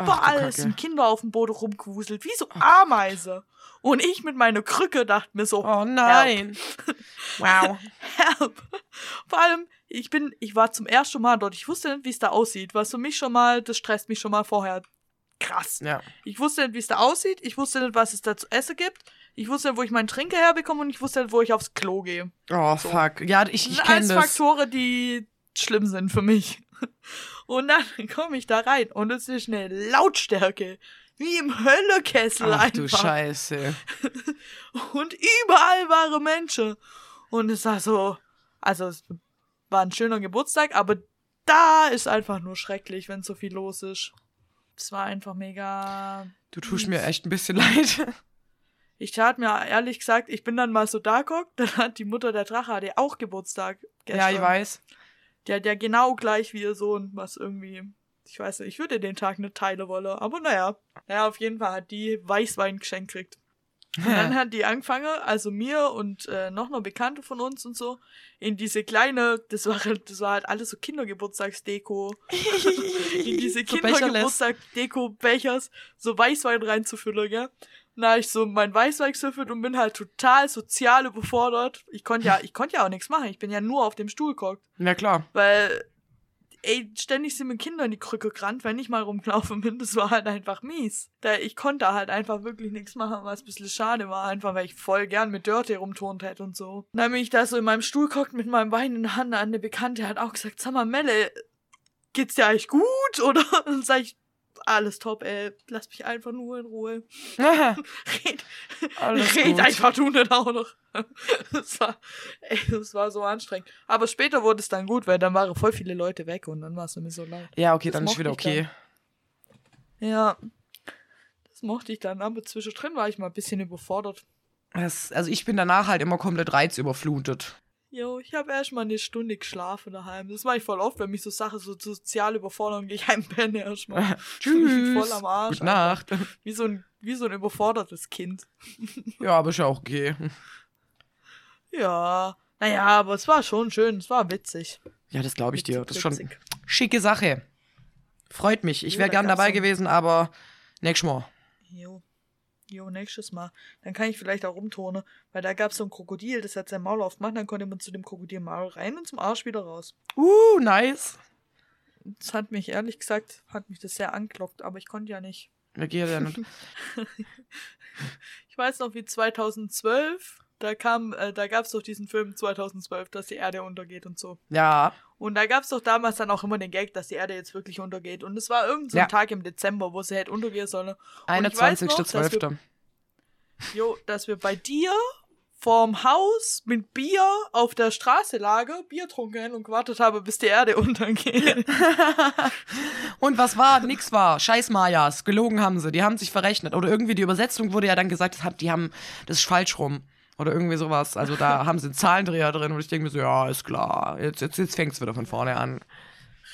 Überall sind Kinder auf dem Boden rumgewuselt, wie so Ameise. Und ich mit meiner Krücke dachte mir so, Oh nein. wow. help. Vor allem, ich bin, ich war zum ersten Mal dort. Ich wusste nicht, wie es da aussieht. Was für mich schon mal, das stresst mich schon mal vorher krass. Ja. Ich wusste nicht, wie es da aussieht. Ich wusste nicht, was es da zu essen gibt. Ich wusste nicht, wo ich meinen Trinker herbekomme und ich wusste nicht, wo ich aufs Klo gehe. Oh, So. fuck. Ja, ich, Das ich sind kenne alles das. Faktoren, die schlimm sind für mich. Und dann komme ich da rein und es ist eine Lautstärke. Wie im Höllekessel Ach du einfach. Scheiße. Und überall waren Menschen. Und es war so, also es war ein schöner Geburtstag, aber da ist einfach nur schrecklich, wenn so viel los ist. Es war einfach mega. Du tust mir echt ein bisschen leid. Ich tat mir ehrlich gesagt, ich bin dann mal so da geguckt, dann hat die Mutter der Drache hatte auch Geburtstag. Ja, Gestern. ich weiß. Der hat ja genau gleich wie ihr Sohn, was irgendwie. Ich weiß nicht, ich würde den Tag nicht teilen wollen, aber naja. Naja, auf jeden Fall hat die Weißwein geschenkt gekriegt. Und dann hat die angefangen, also mir und äh, noch eine Bekannte von uns und so, in diese kleine, das war, halt- das war halt alles so Kindergeburtstagsdeko, in diese So. Kindergeburtstagsdeko-Bechers so Weißwein reinzufüllen, gell? Na, ich so mein Weißwein gefüllt und bin halt total sozial überfordert. Ich konnte ja, ich konnte ja auch nichts machen. Ich bin ja nur auf dem Stuhl geguckt. Ja, klar. Weil, ey, ständig sind mir Kinder in die Krücke gerannt, wenn ich mal rumgelaufen bin. Das war halt einfach mies. Da, ich konnte halt einfach wirklich nichts machen, was ein bisschen schade war. Einfach, weil ich voll gern mit Dirty rumturnt hätte und so. Dann bin ich da so in meinem Stuhl gehockt mit meinem Wein in der Hand. Eine Bekannte hat auch gesagt, sag mal, Melle, geht's dir eigentlich gut? Oder? Und sag ich, alles top, ey. Lass mich einfach nur in Ruhe. Red, Alles red gut. einfach du nicht auch noch. Das war, ey, das war so anstrengend. Aber später wurde es dann gut, weil dann waren voll viele Leute weg und dann war es mir so leid. Ja, okay, Das dann ist wieder okay. Ja. Das mochte ich dann, aber zwischendrin war ich mal ein bisschen überfordert. Das, also ich bin danach halt immer komplett reizüberflutet. Jo, ich habe erst mal eine Stunde geschlafen daheim. Das mache ich voll oft, wenn mich so Sachen so sozial überfordern, gehe ich heimpennen erstmal. Tschüss. Voll am Arsch. Gute Nacht. Wie so ein, wie so ein überfordertes Kind. Ja, aber ist ja auch okay. Ja. Naja, aber es war schon schön, es war witzig. Ja, das glaube ich dir. Das ist schon Witzig. schicke Sache. Freut mich. Ich wäre gern dabei so- gewesen, aber nächstes Mal. Jo. Jo, nächstes Mal. Dann kann ich vielleicht auch rumturnen, weil da gab's so ein Krokodil, das hat sein Maul aufgemacht, dann konnte man zu dem Krokodil Maul rein und zum Arsch wieder raus. Uh, nice. Das hat mich, ehrlich gesagt, hat mich das sehr angelockt, aber ich konnte ja nicht. Wer geht ja nicht? Ich weiß noch, wie 2012, da kam, äh, da gab's doch diesen Film 2012, dass die Erde untergeht und so. Ja, Und da gab's doch damals dann auch immer den Gag, dass die Erde jetzt wirklich untergeht. Und es war irgend so ein Ja. Tag im Dezember, wo sie hätte untergehen sollen. Und ich weiß noch, dass wir- 21.12. Jo, dass wir bei dir vorm Haus mit Bier auf der Straße lagen, Bier trunken und gewartet haben, bis die Erde untergeht. Und was war? Nix war. Scheiß Mayas. Gelogen haben sie. Die haben sich verrechnet. Oder irgendwie die Übersetzung wurde ja dann gesagt, das hat, die haben, das ist falsch rum. Oder irgendwie sowas. Also da haben sie einen Zahlendreher drin und ich denke mir so, ja, ist klar. Jetzt, jetzt, jetzt fängt's wieder von vorne an.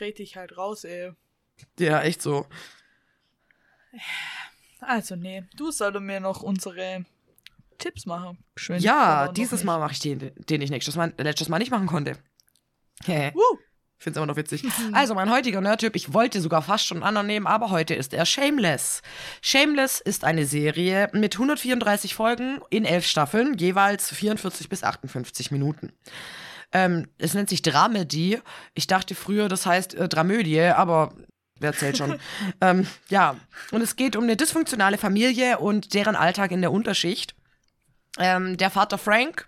Red dich halt raus, ey. Ja, echt so. Also, nee, du solltest mir noch unsere Tipps machen. Schön. Ja, dieses. Mal mache ich den, den ich nächstes Mal, letztes Mal nicht machen konnte. Hä? Woo. Finde es immer noch witzig. Also, mein heutiger Nerdtyp, ich wollte sogar fast schon einen anderen nehmen, aber heute ist er Shameless. Shameless ist eine Serie mit 134 Folgen in elf Staffeln, jeweils 44 bis 58 Minuten. Ähm, es nennt sich Dramedy. Ich dachte früher, das heißt äh, Dramödie, aber wer erzählt schon? ähm, ja, und es geht um eine dysfunktionale Familie und deren Alltag in der Unterschicht. Ähm, der Vater Frank,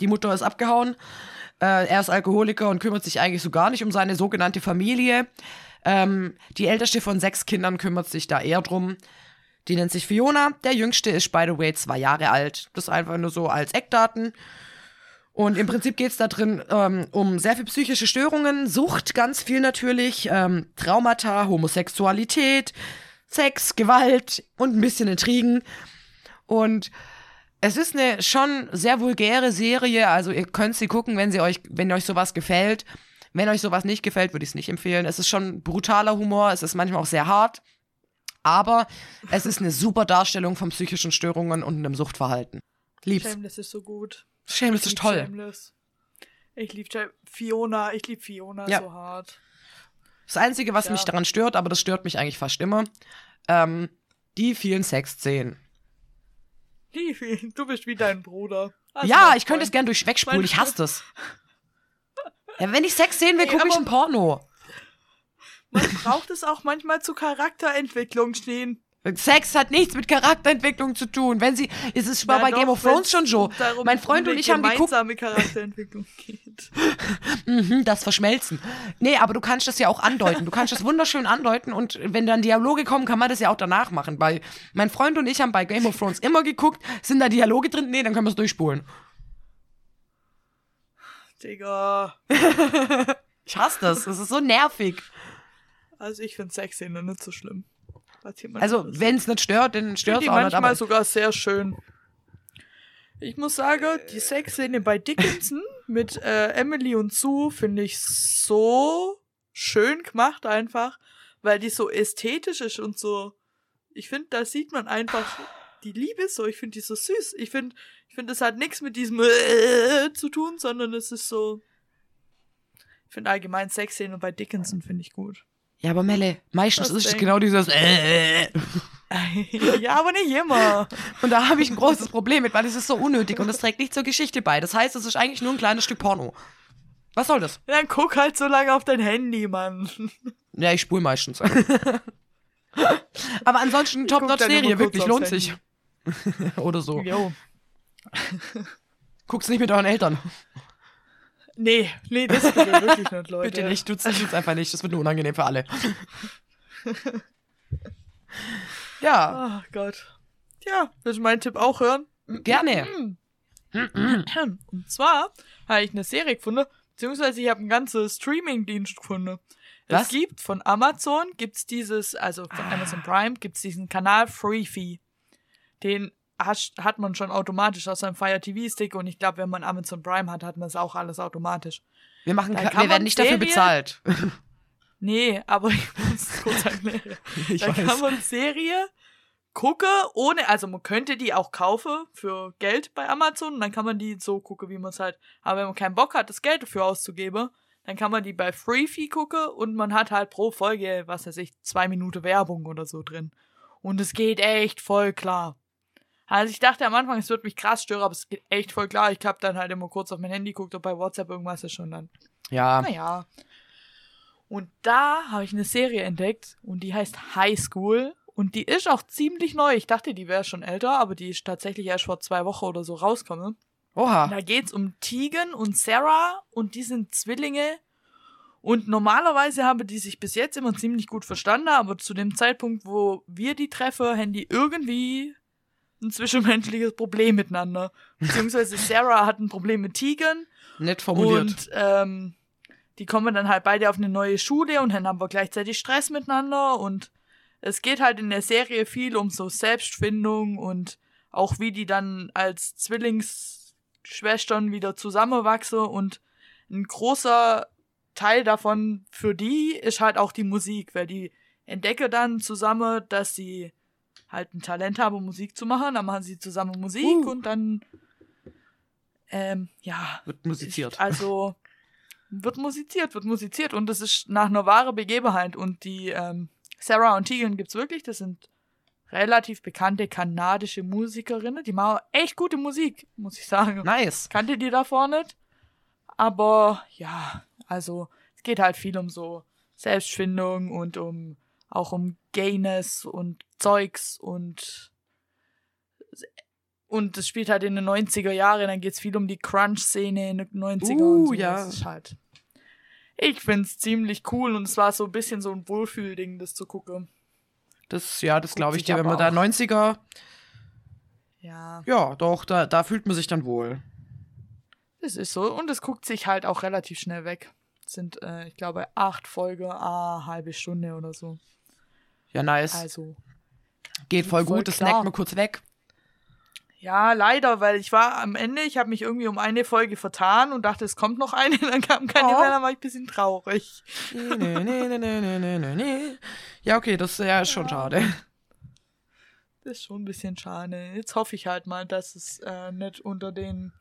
die Mutter ist abgehauen. Äh, er ist Alkoholiker und kümmert sich eigentlich so gar nicht um seine sogenannte Familie. Ähm, die älteste von sechs Kindern kümmert sich da eher drum. Die nennt sich Fiona. Der jüngste ist, by the way, zwei Jahre alt. Das einfach nur so als Eckdaten. Und im Prinzip geht es da drin ähm, um sehr viel psychische Störungen, Sucht ganz viel natürlich, ähm, Traumata, Homosexualität, Sex, Gewalt und ein bisschen Intrigen. Und es ist eine schon sehr vulgäre Serie, also ihr könnt sie gucken, wenn sie euch, wenn euch sowas gefällt. Wenn euch sowas nicht gefällt, würde ich es nicht empfehlen. Es ist schon brutaler Humor, es ist manchmal auch sehr hart, aber es ist eine super Darstellung von psychischen Störungen und einem Suchtverhalten. Lieb's. Shameless ist so gut. Shameless Ich ist toll. Shameless. Ich liebe Fiona, ich liebe Fiona Ja. so hart. Das Einzige, was Ja. mich daran stört, aber das stört mich eigentlich fast immer, ähm, die vielen Sexszenen. Livi, du bist wie dein Bruder. Also ja, ich könnte es Freund. gern durch wegspulen, ich hasse das. Ja, wenn ich Sex sehen will, gucke ich ein Porno. Man braucht es auch manchmal zur Charakterentwicklung stehen. Sex hat nichts mit Charakterentwicklung zu tun. Wenn sie, es ist Ja, bei doch, Game of Thrones schon so. darum Mein Freund und ich haben geguckt, Charakterentwicklung geht. mhm, das Verschmelzen. Nee, aber du kannst das ja auch andeuten. Du kannst das wunderschön andeuten und wenn dann Dialoge kommen, kann man das ja auch danach machen. Bei, mein Freund und ich haben bei Game of Thrones immer geguckt, sind da Dialoge drin? Nee, dann können wir es durchspulen. Digga. Ich hasse das. Das ist so nervig. Also ich finde Sexszene nicht so schlimm. Was jemand Also, wenn es nicht stört, dann stört es auch nicht. manchmal sogar sehr schön. Ich muss sagen, die Sexszene bei Dickinson mit äh, Emily und Sue finde ich so schön gemacht einfach, weil die so ästhetisch ist und so. Ich finde, da sieht man einfach die Liebe so. Ich finde die so süß. Ich finde, ich finde, das hat nichts mit diesem äh, zu tun, sondern es ist so. Ich finde allgemein Sexszenen bei Dickinson finde ich gut. Ja, aber Melle, meistens Was ist es genau dieses äh, ja, aber nicht immer. Und da habe ich ein großes Problem mit, weil es ist so unnötig und es trägt nicht zur Geschichte bei. Das heißt, es ist eigentlich nur ein kleines Stück Porno. Was soll das? Dann guck halt so lange auf dein Handy, Mann. Ja, ich spule meistens. Aber ansonsten Top-Notch-Serie, wirklich, lohnt Handy. sich. Oder so. Jo. Guck's nicht mit euren Eltern. Nee, nee, das bitte wirklich nicht, Leute. Bitte nicht, tut's, tut's einfach nicht. Das wird nur unangenehm für alle. Ja, Ach Gott. Ja, willst du meinen Tipp auch hören? gerne. Und zwar habe ich eine Serie gefunden, beziehungsweise ich habe einen ganzen Streaming-Dienst gefunden. Was? Es gibt von Amazon, gibt's dieses, also von Amazon Prime, gibt's diesen Kanal Freefee. Den hat man schon automatisch aus seinem Fire TV-Stick und ich glaube, wenn man Amazon Prime hat, hat man es auch alles automatisch. Wir, machen, Da ka- kann wir werden nicht dafür Serie- bezahlt. Nee, aber ich muss es kurz erklären. Ich da kann man Serie gucken, ohne, also man könnte die auch kaufen für Geld bei Amazon und dann kann man die so gucken, wie man es halt, aber wenn man keinen Bock hat, das Geld dafür auszugeben, dann kann man die bei Freefee gucken und man hat halt pro Folge, was weiß ich, zwei Minuten Werbung oder so drin. Und es geht echt voll klar. Also ich dachte am Anfang, es wird mich krass stören, aber es geht echt voll klar. Ich hab dann halt immer kurz auf mein Handy geguckt, ob bei WhatsApp irgendwas ist schon dann. Ja, Naja. Und da habe ich eine Serie entdeckt und die heißt High School und die ist auch ziemlich neu. Ich dachte, die wäre schon älter, aber die ist tatsächlich erst vor zwei Wochen oder so rausgekommen. oha. Da geht's um Tegan und Sarah und die sind Zwillinge. Und normalerweise haben die sich bis jetzt immer ziemlich gut verstanden, aber zu dem Zeitpunkt, wo wir die treffen, haben die irgendwie ein zwischenmenschliches Problem miteinander. Beziehungsweise Sarah hat ein Problem mit Tegan Nett formuliert. und ähm, die kommen dann halt beide auf eine neue Schule und dann haben wir gleichzeitig Stress miteinander und es geht halt in der Serie viel um so Selbstfindung und auch wie die dann als Zwillingsschwestern wieder zusammenwachsen und ein großer Teil davon für die ist halt auch die Musik, weil die entdecken dann zusammen, dass sie halt ein Talent haben, Musik zu machen, dann machen sie zusammen Musik Uh. und dann ähm, ja, Wird musiziert. ist also wird musiziert, wird musiziert und das ist nach einer wahren Begebenheit und die ähm, Sarah und Tegan gibt's wirklich, das sind relativ bekannte kanadische Musikerinnen, die machen echt gute Musik, muss ich sagen. Nice. Kannte die davor nicht, aber ja, also es geht halt viel um so Selbstfindung und um auch um Gayness und Zeugs und und es spielt halt in den 90er Jahren, dann geht's viel um die Crunch-Szene in den 90er Uh, und so. ja. Das ist halt. Ich find's ziemlich cool und es war so ein bisschen so ein Wohlfühlding, das zu gucken. Das, ja, das glaube ich dir, wenn man da auch. 90er, Ja, ja, doch, da, da fühlt man sich dann wohl. das ist so. Und es guckt sich halt auch relativ schnell weg. Es sind, äh, ich glaube, acht Folgen, ah, halbe Stunde oder so. Ja, nice. Also, Geht voll voll gut, das snackt man kurz weg. Ja, leider, weil ich war am Ende, ich habe mich irgendwie um eine Folge vertan und dachte, es kommt noch eine, dann kam keine Oh. mehr, dann war ich ein bisschen traurig. Nee, nee, nee, nee, nee, nee, nee, nee. Ja, okay, das ja, ist schon schade. Das ist schon ein bisschen schade. Jetzt hoffe ich halt mal, dass es äh, nicht unter den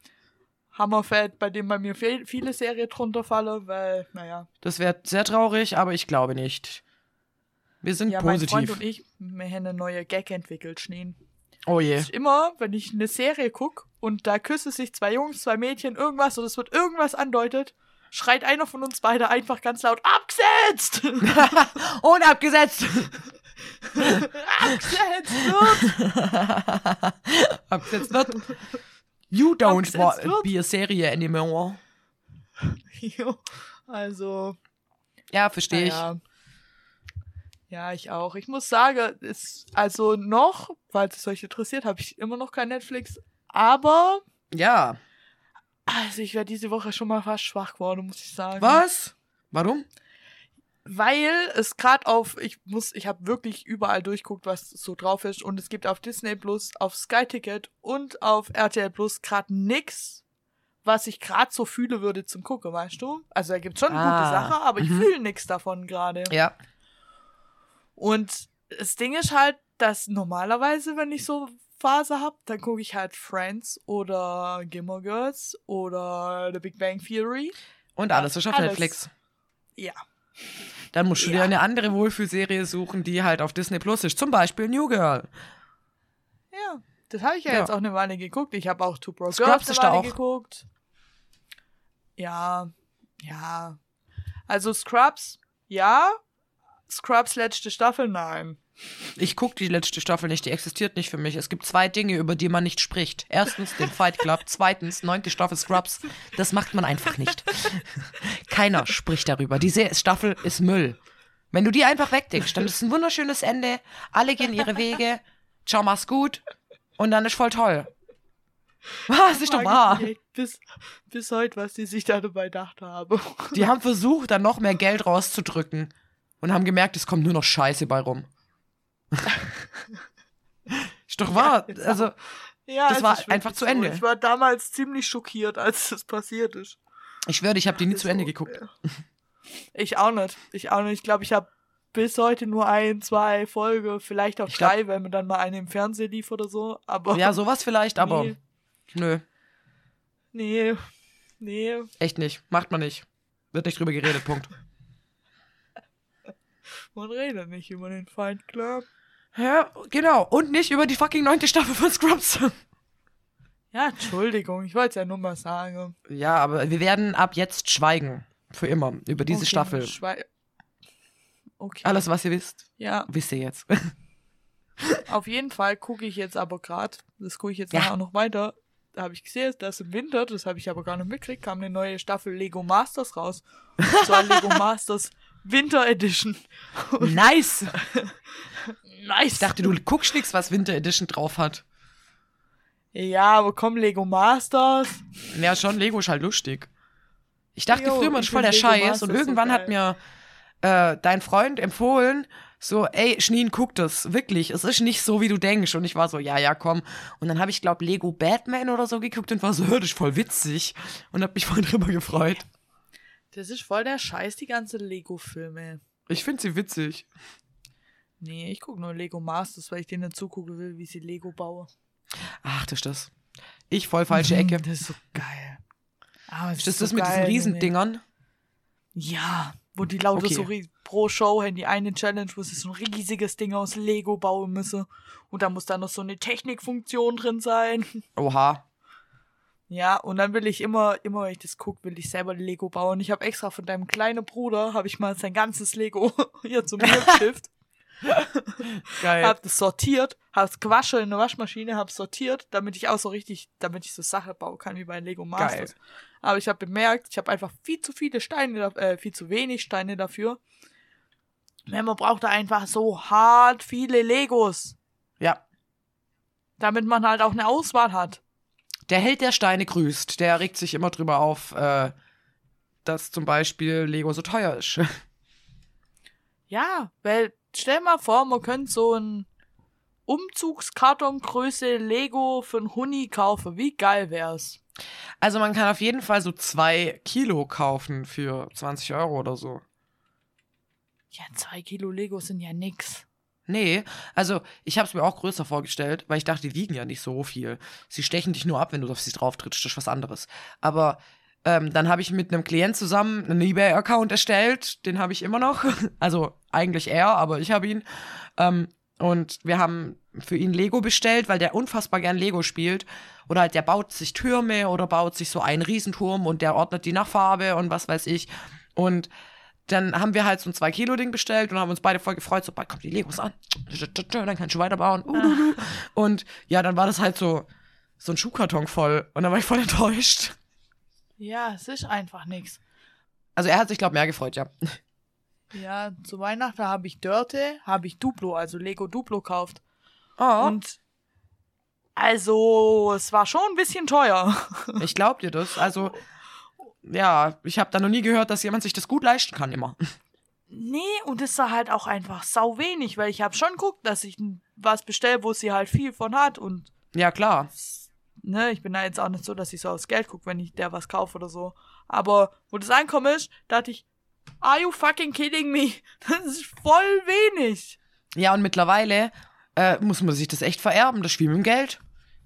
Hammer fällt, bei dem bei mir viel, viele Serien drunter fallen, weil, naja, Das wäre sehr traurig, aber ich glaube nicht. Wir sind ja, mein Freund positiv. und ich, wir haben eine neue Gag entwickelt, Schneen. Oh je. ist immer, wenn ich eine Serie gucke und da küssen sich zwei Jungs, zwei Mädchen, irgendwas und es wird irgendwas andeutet, schreit einer von uns beide einfach ganz laut abgesetzt! Und abgesetzt. abgesetzt wird! abgesetzt wird. You don't Abgesetzt wa- wird. be a Serie anymore. Jo, also, Ja, verstehe ich. naja. Ja, ich auch. Ich muss sagen, ist also noch, falls es euch interessiert, habe ich immer noch kein Netflix. Aber, Ja. also ich wäre diese Woche schon mal fast schwach geworden, muss ich sagen. Was? Warum? weil es gerade auf ich muss ich habe wirklich überall durchguckt was so drauf ist und es gibt auf Disney Plus auf Sky Ticket und auf RTL Plus gerade nix was ich gerade so fühle würde zum gucken weißt du also da gibt's schon Ah, gute Sachen aber ich mhm. fühle nix davon gerade Ja. Und das Ding ist halt dass normalerweise wenn ich so Phase hab dann gucke ich halt Friends oder Gilmore Girls oder The Big Bang Theory Und alles ist auf Alles. Netflix. ja Dann musst du Ja. dir eine andere Wohlfühlserie suchen, die halt auf Disney Plus ist. Zum Beispiel New Girl. Ja, das habe ich ja, Ja. jetzt auch eine Weile geguckt. Ich habe auch Two Bro Scrubs Girls eine Weile auch. geguckt. Ja, ja. Also Scrubs, ja. Scrubs letzte Staffel, nein. Ich gucke die letzte Staffel nicht, die existiert nicht für mich. Es gibt zwei Dinge, über die man nicht spricht. Erstens den Fight Club, zweitens neunte Staffel Scrubs. Das macht man einfach nicht. Keiner spricht darüber. Diese Staffel ist Müll. Wenn du die einfach wegdenkst, dann ist es ein wunderschönes Ende. Alle gehen ihre Wege. Ciao, mach's gut. Und dann ist voll toll. Was ist doch wahr. Bis, bis heute, was die sich da dabei gedacht haben. Die haben versucht, dann noch mehr Geld rauszudrücken. Und haben gemerkt, es kommt nur noch Scheiße bei rum. ist doch wahr. Ja, Also, Ja, Das war einfach zu Ende. Ich war damals ziemlich schockiert, als das passiert ist. ich schwöre, ich habe die nie zu So, Ende geguckt. ja. Ich auch nicht. Ich auch nicht. Ich glaube, ich habe bis heute nur ein, zwei Folgen, vielleicht auch Ich glaub- drei, wenn man dann mal eine im Fernsehen lief oder so. Aber Ja, sowas vielleicht, aber Nee. nö, nee, nee. echt nicht. Macht man nicht. Wird nicht drüber geredet, Punkt. Man redet nicht über den Fight Club. Ja, genau. Und nicht über die fucking neunte Staffel von Scrubs. Ja, Entschuldigung, ich wollte es ja nur mal sagen. ja, aber wir werden ab jetzt schweigen. Für immer. Über diese Okay, Staffel. Okay. Alles, was ihr wisst, Ja, wisst ihr jetzt. auf jeden Fall gucke ich jetzt aber gerade, das gucke ich jetzt Ja. nachher auch noch weiter. Da habe ich gesehen, dass im Winter, das habe ich aber gar nicht mitgekriegt, kam eine neue Staffel Lego Masters raus. Und zwar Lego Masters Winter Edition. nice. Nice. Ich dachte, du guckst nix, was Winter Edition drauf hat. Ja, aber komm, Lego Masters. Ja, schon, Lego ist halt lustig. Ich dachte Jo, früher, man ist voll der Lego Scheiß Masters und so irgendwann hat geil. mir äh, dein Freund empfohlen, so, ey, Schneen, guck das, wirklich, es ist nicht so, wie du denkst. Und ich war so, ja, ja, komm. Und dann habe ich, glaub, Lego Batman oder so geguckt und war so, hör, das ist voll witzig. Und hab mich voll drüber gefreut. Das ist voll der Scheiß, die ganze Lego-Filme. Ich finde sie witzig. Nee, ich gucke nur Lego Masters, weil ich denen zugucken will, wie sie Lego bauen. Ach, das ist das. Ich voll falsche Ecke. Das ist so geil. Ah, Ist das das mit diesen Riesendingern? Ja, wo die lauter Okay. so pro Show haben die eine Challenge, wo sie so ein riesiges Ding aus Lego bauen müssen. Und da muss da noch so eine Technikfunktion drin sein. Oha. Ja, und dann will ich immer, immer wenn ich das gucke, will ich selber Lego bauen. Ich habe extra von deinem kleinen Bruder, habe ich mal sein ganzes Lego hier zu mir geschifft. Geil. hab das sortiert, hab's gewaschen in der Waschmaschine, hab's sortiert, damit ich auch so richtig, damit ich so Sachen bauen kann wie bei Lego Masters. Aber ich habe bemerkt, ich habe einfach viel zu viele Steine, äh, viel zu wenig Steine dafür. Man braucht da einfach so hart viele Legos, ja. damit man halt auch eine Auswahl hat. Der Held der Steine grüßt. Der regt sich immer drüber auf, äh, dass zum Beispiel Lego so teuer ist. Ja, weil stell mal vor, man könnte so ein Umzugskartongröße Lego für einen Huni kaufen. Wie geil wär's? Also man kann auf jeden Fall so zwei Kilo kaufen für 20 Euro oder so. Ja, zwei Kilo Lego sind ja nix. Nee, also ich habe es mir auch größer vorgestellt, weil ich dachte, die wiegen ja nicht so viel. Sie stechen dich nur ab, wenn du auf sie drauf trittst, das ist was anderes. Aber ähm, dann habe ich mit einem Klient zusammen einen eBay-Account erstellt, den habe ich immer noch. Also eigentlich er, aber ich habe ihn. Ähm, und wir haben für ihn Lego bestellt, weil der unfassbar gern Lego spielt. Oder halt, der baut sich Türme oder baut sich so einen Riesenturm und der ordnet die nach Farbe und was weiß ich. Und dann haben wir halt so ein 2-Kilo-Ding bestellt und haben uns beide voll gefreut, so, bald kommen die Legos an. Dann kannst du weiterbauen. Uh, Und ja, dann war das halt so, so ein Schuhkarton voll. Und dann war ich voll enttäuscht. Ja, es ist einfach nix. Also er hat sich, glaube ich, mehr gefreut, ja. Ja, zu Weihnachten habe ich Dörte, habe ich Duplo, also Lego Duplo gekauft. Oh, Und also, es war schon ein bisschen teuer. ich glaub dir das. Also, ja, ich habe da noch nie gehört, dass jemand sich das gut leisten kann, immer. Nee, und es war halt auch einfach sau wenig, weil ich habe schon geguckt, dass ich was bestelle, wo sie halt viel von hat und Ja, klar. ne, ich bin da jetzt auch nicht so, dass ich so aufs Geld gucke, wenn ich der was kaufe oder so. Aber wo das Einkommen ist, dachte ich, are you fucking kidding me? Das ist voll wenig. Ja, und mittlerweile äh, muss man sich das echt vererben, das Spiel mit dem Geld.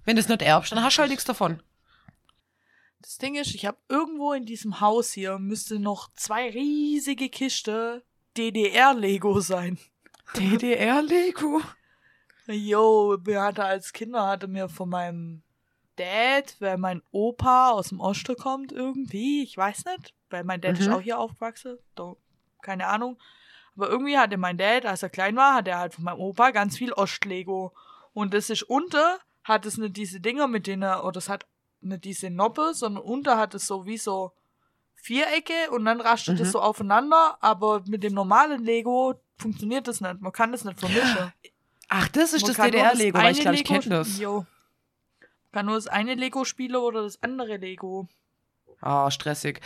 Wenn du es nicht erbst, dann hast du halt nichts davon. Das Ding ist, ich habe irgendwo in diesem Haus hier müsste noch zwei riesige Kiste DDR-Lego sein. DDR-Lego? Jo, mir hatte als Kinder hatte mir von meinem Dad, weil mein Opa aus dem Osten kommt irgendwie, ich weiß nicht, weil mein Dad ist Mhm. auch hier aufgewachsen, doch, keine Ahnung. Aber irgendwie hatte mein Dad, als er klein war, hatte er halt von meinem Opa ganz viel Ostlego. Und das ist unter, hat es nicht diese Dinger, mit denen er, oder es hat nicht diese Noppe, sondern unter hat es so wie so Vierecke und dann rastet es Mhm. so aufeinander, aber mit dem normalen Lego funktioniert das nicht. Man kann das nicht vermischen. Ach, das ist Man das DDR-Lego, weil ich glaube, ich kenne das. Jo. Man kann nur das eine Lego spielen oder das andere Lego. Ah, stressig.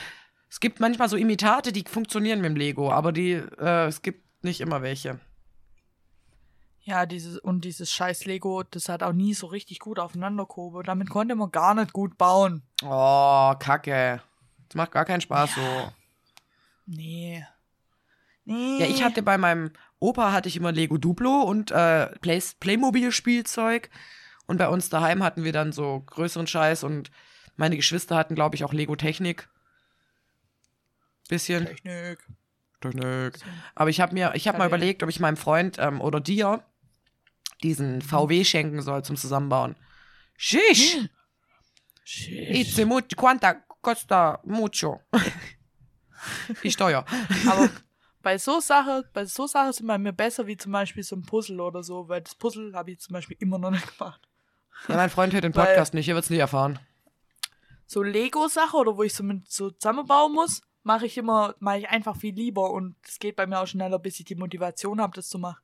Es gibt manchmal so Imitate, die funktionieren mit dem Lego, aber die, äh, es gibt nicht immer welche. Ja, dieses, und dieses scheiß Lego, das hat auch nie so richtig gut aufeinander gehoben. Damit konnte man gar nicht gut bauen. Oh, Kacke. Das macht gar keinen Spaß so. Nee. Nee. Ja, ich hatte bei meinem Opa hatte ich immer Lego Duplo und äh, Play Playmobil-Spielzeug. Und bei uns daheim hatten wir dann so größeren Scheiß und meine Geschwister hatten, glaube ich, auch Lego Technik. Bisschen. Technik. Technik. Aber ich habe mir, ich habe mal ja. überlegt, ob ich meinem Freund ähm, oder dir diesen VW schenken soll zum Zusammenbauen. Shish! It's mucho, quanta costa mucho. ich steuer. Aber bei so Sachen, bei so Sachen sind bei mir besser wie zum Beispiel so ein Puzzle oder so, weil das Puzzle habe ich zum Beispiel immer noch nicht gemacht. Ja, mein Freund hört den Weil- Podcast nicht, er wird's nie erfahren. so Lego-Sache oder wo ich so mit so zusammenbauen muss, mache ich immer, mache ich einfach viel lieber und es geht bei mir auch schneller, bis ich die Motivation habe, das zu machen.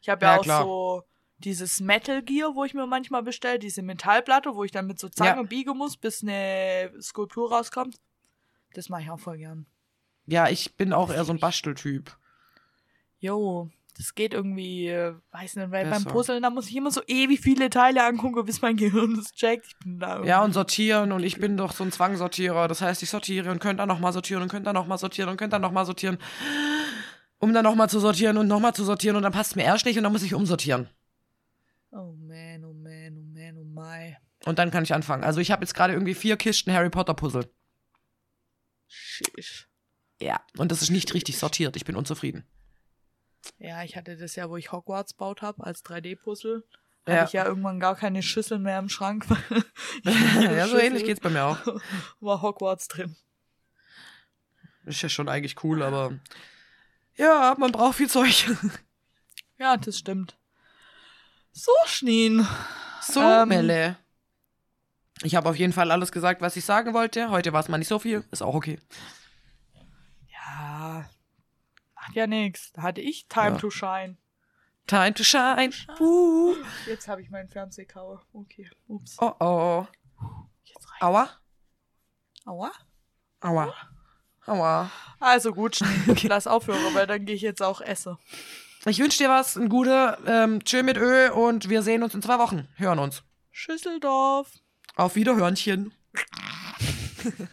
Ich habe ja, Ja, auch klar. so dieses Metal Gear, wo ich mir manchmal bestelle, diese Metallplatte, wo ich dann mit so Zange Ja. biegen muss, bis eine Skulptur rauskommt. Das mache ich auch voll gern. Ja, ich bin auch eher so ein Basteltyp. Jo, das geht irgendwie, äh, weiß nicht, weil beim Besser. Puzzeln, da muss ich immer so ewig viele Teile angucken, bis mein Gehirn das checkt. Ja, und sortieren und ich bin doch so ein Zwangsortierer. Das heißt, ich sortiere und könnte dann nochmal sortieren und könnte dann nochmal sortieren und könnte dann nochmal sortieren. Um dann nochmal zu sortieren und nochmal zu sortieren und dann passt es mir erst nicht und dann muss ich umsortieren. Oh man, oh man, oh man, oh my. Und dann kann ich anfangen. Also ich habe jetzt gerade irgendwie vier Kisten Harry Potter Puzzle. Shish. Ja, und das ist nicht richtig sortiert. Ich bin unzufrieden. Ja, ich hatte das ja, wo ich Hogwarts baut habe, als 3D-Puzzle. Ja. Hatte ich ja irgendwann gar keine Schüssel mehr im Schrank. ja, so ähnlich geht's bei mir auch. War Hogwarts drin. Ist ja schon eigentlich cool, aber ja, man braucht viel Zeug. Ja, das stimmt. So, Schneen. So, Ähm, Melle. Ich habe auf jeden Fall alles gesagt, was ich sagen wollte. Heute war es mal nicht so viel. Ist auch okay. Ja, macht ja nichts. Da hatte ich Time Ja. to shine. Time to shine. Uh. Jetzt habe ich meinen Fernsehkauer. Okay, ups. Oh oh. Jetzt rein. Aua. Aua. Aua. Aua. Also gut, Schnee. Lass aufhören, weil dann gehe ich jetzt auch essen. Ich wünsche dir was, ein guter, ähm, chill mit Ö und wir sehen uns in zwei Wochen. Hören uns. Schüsseldorf. Auf Wiederhörnchen.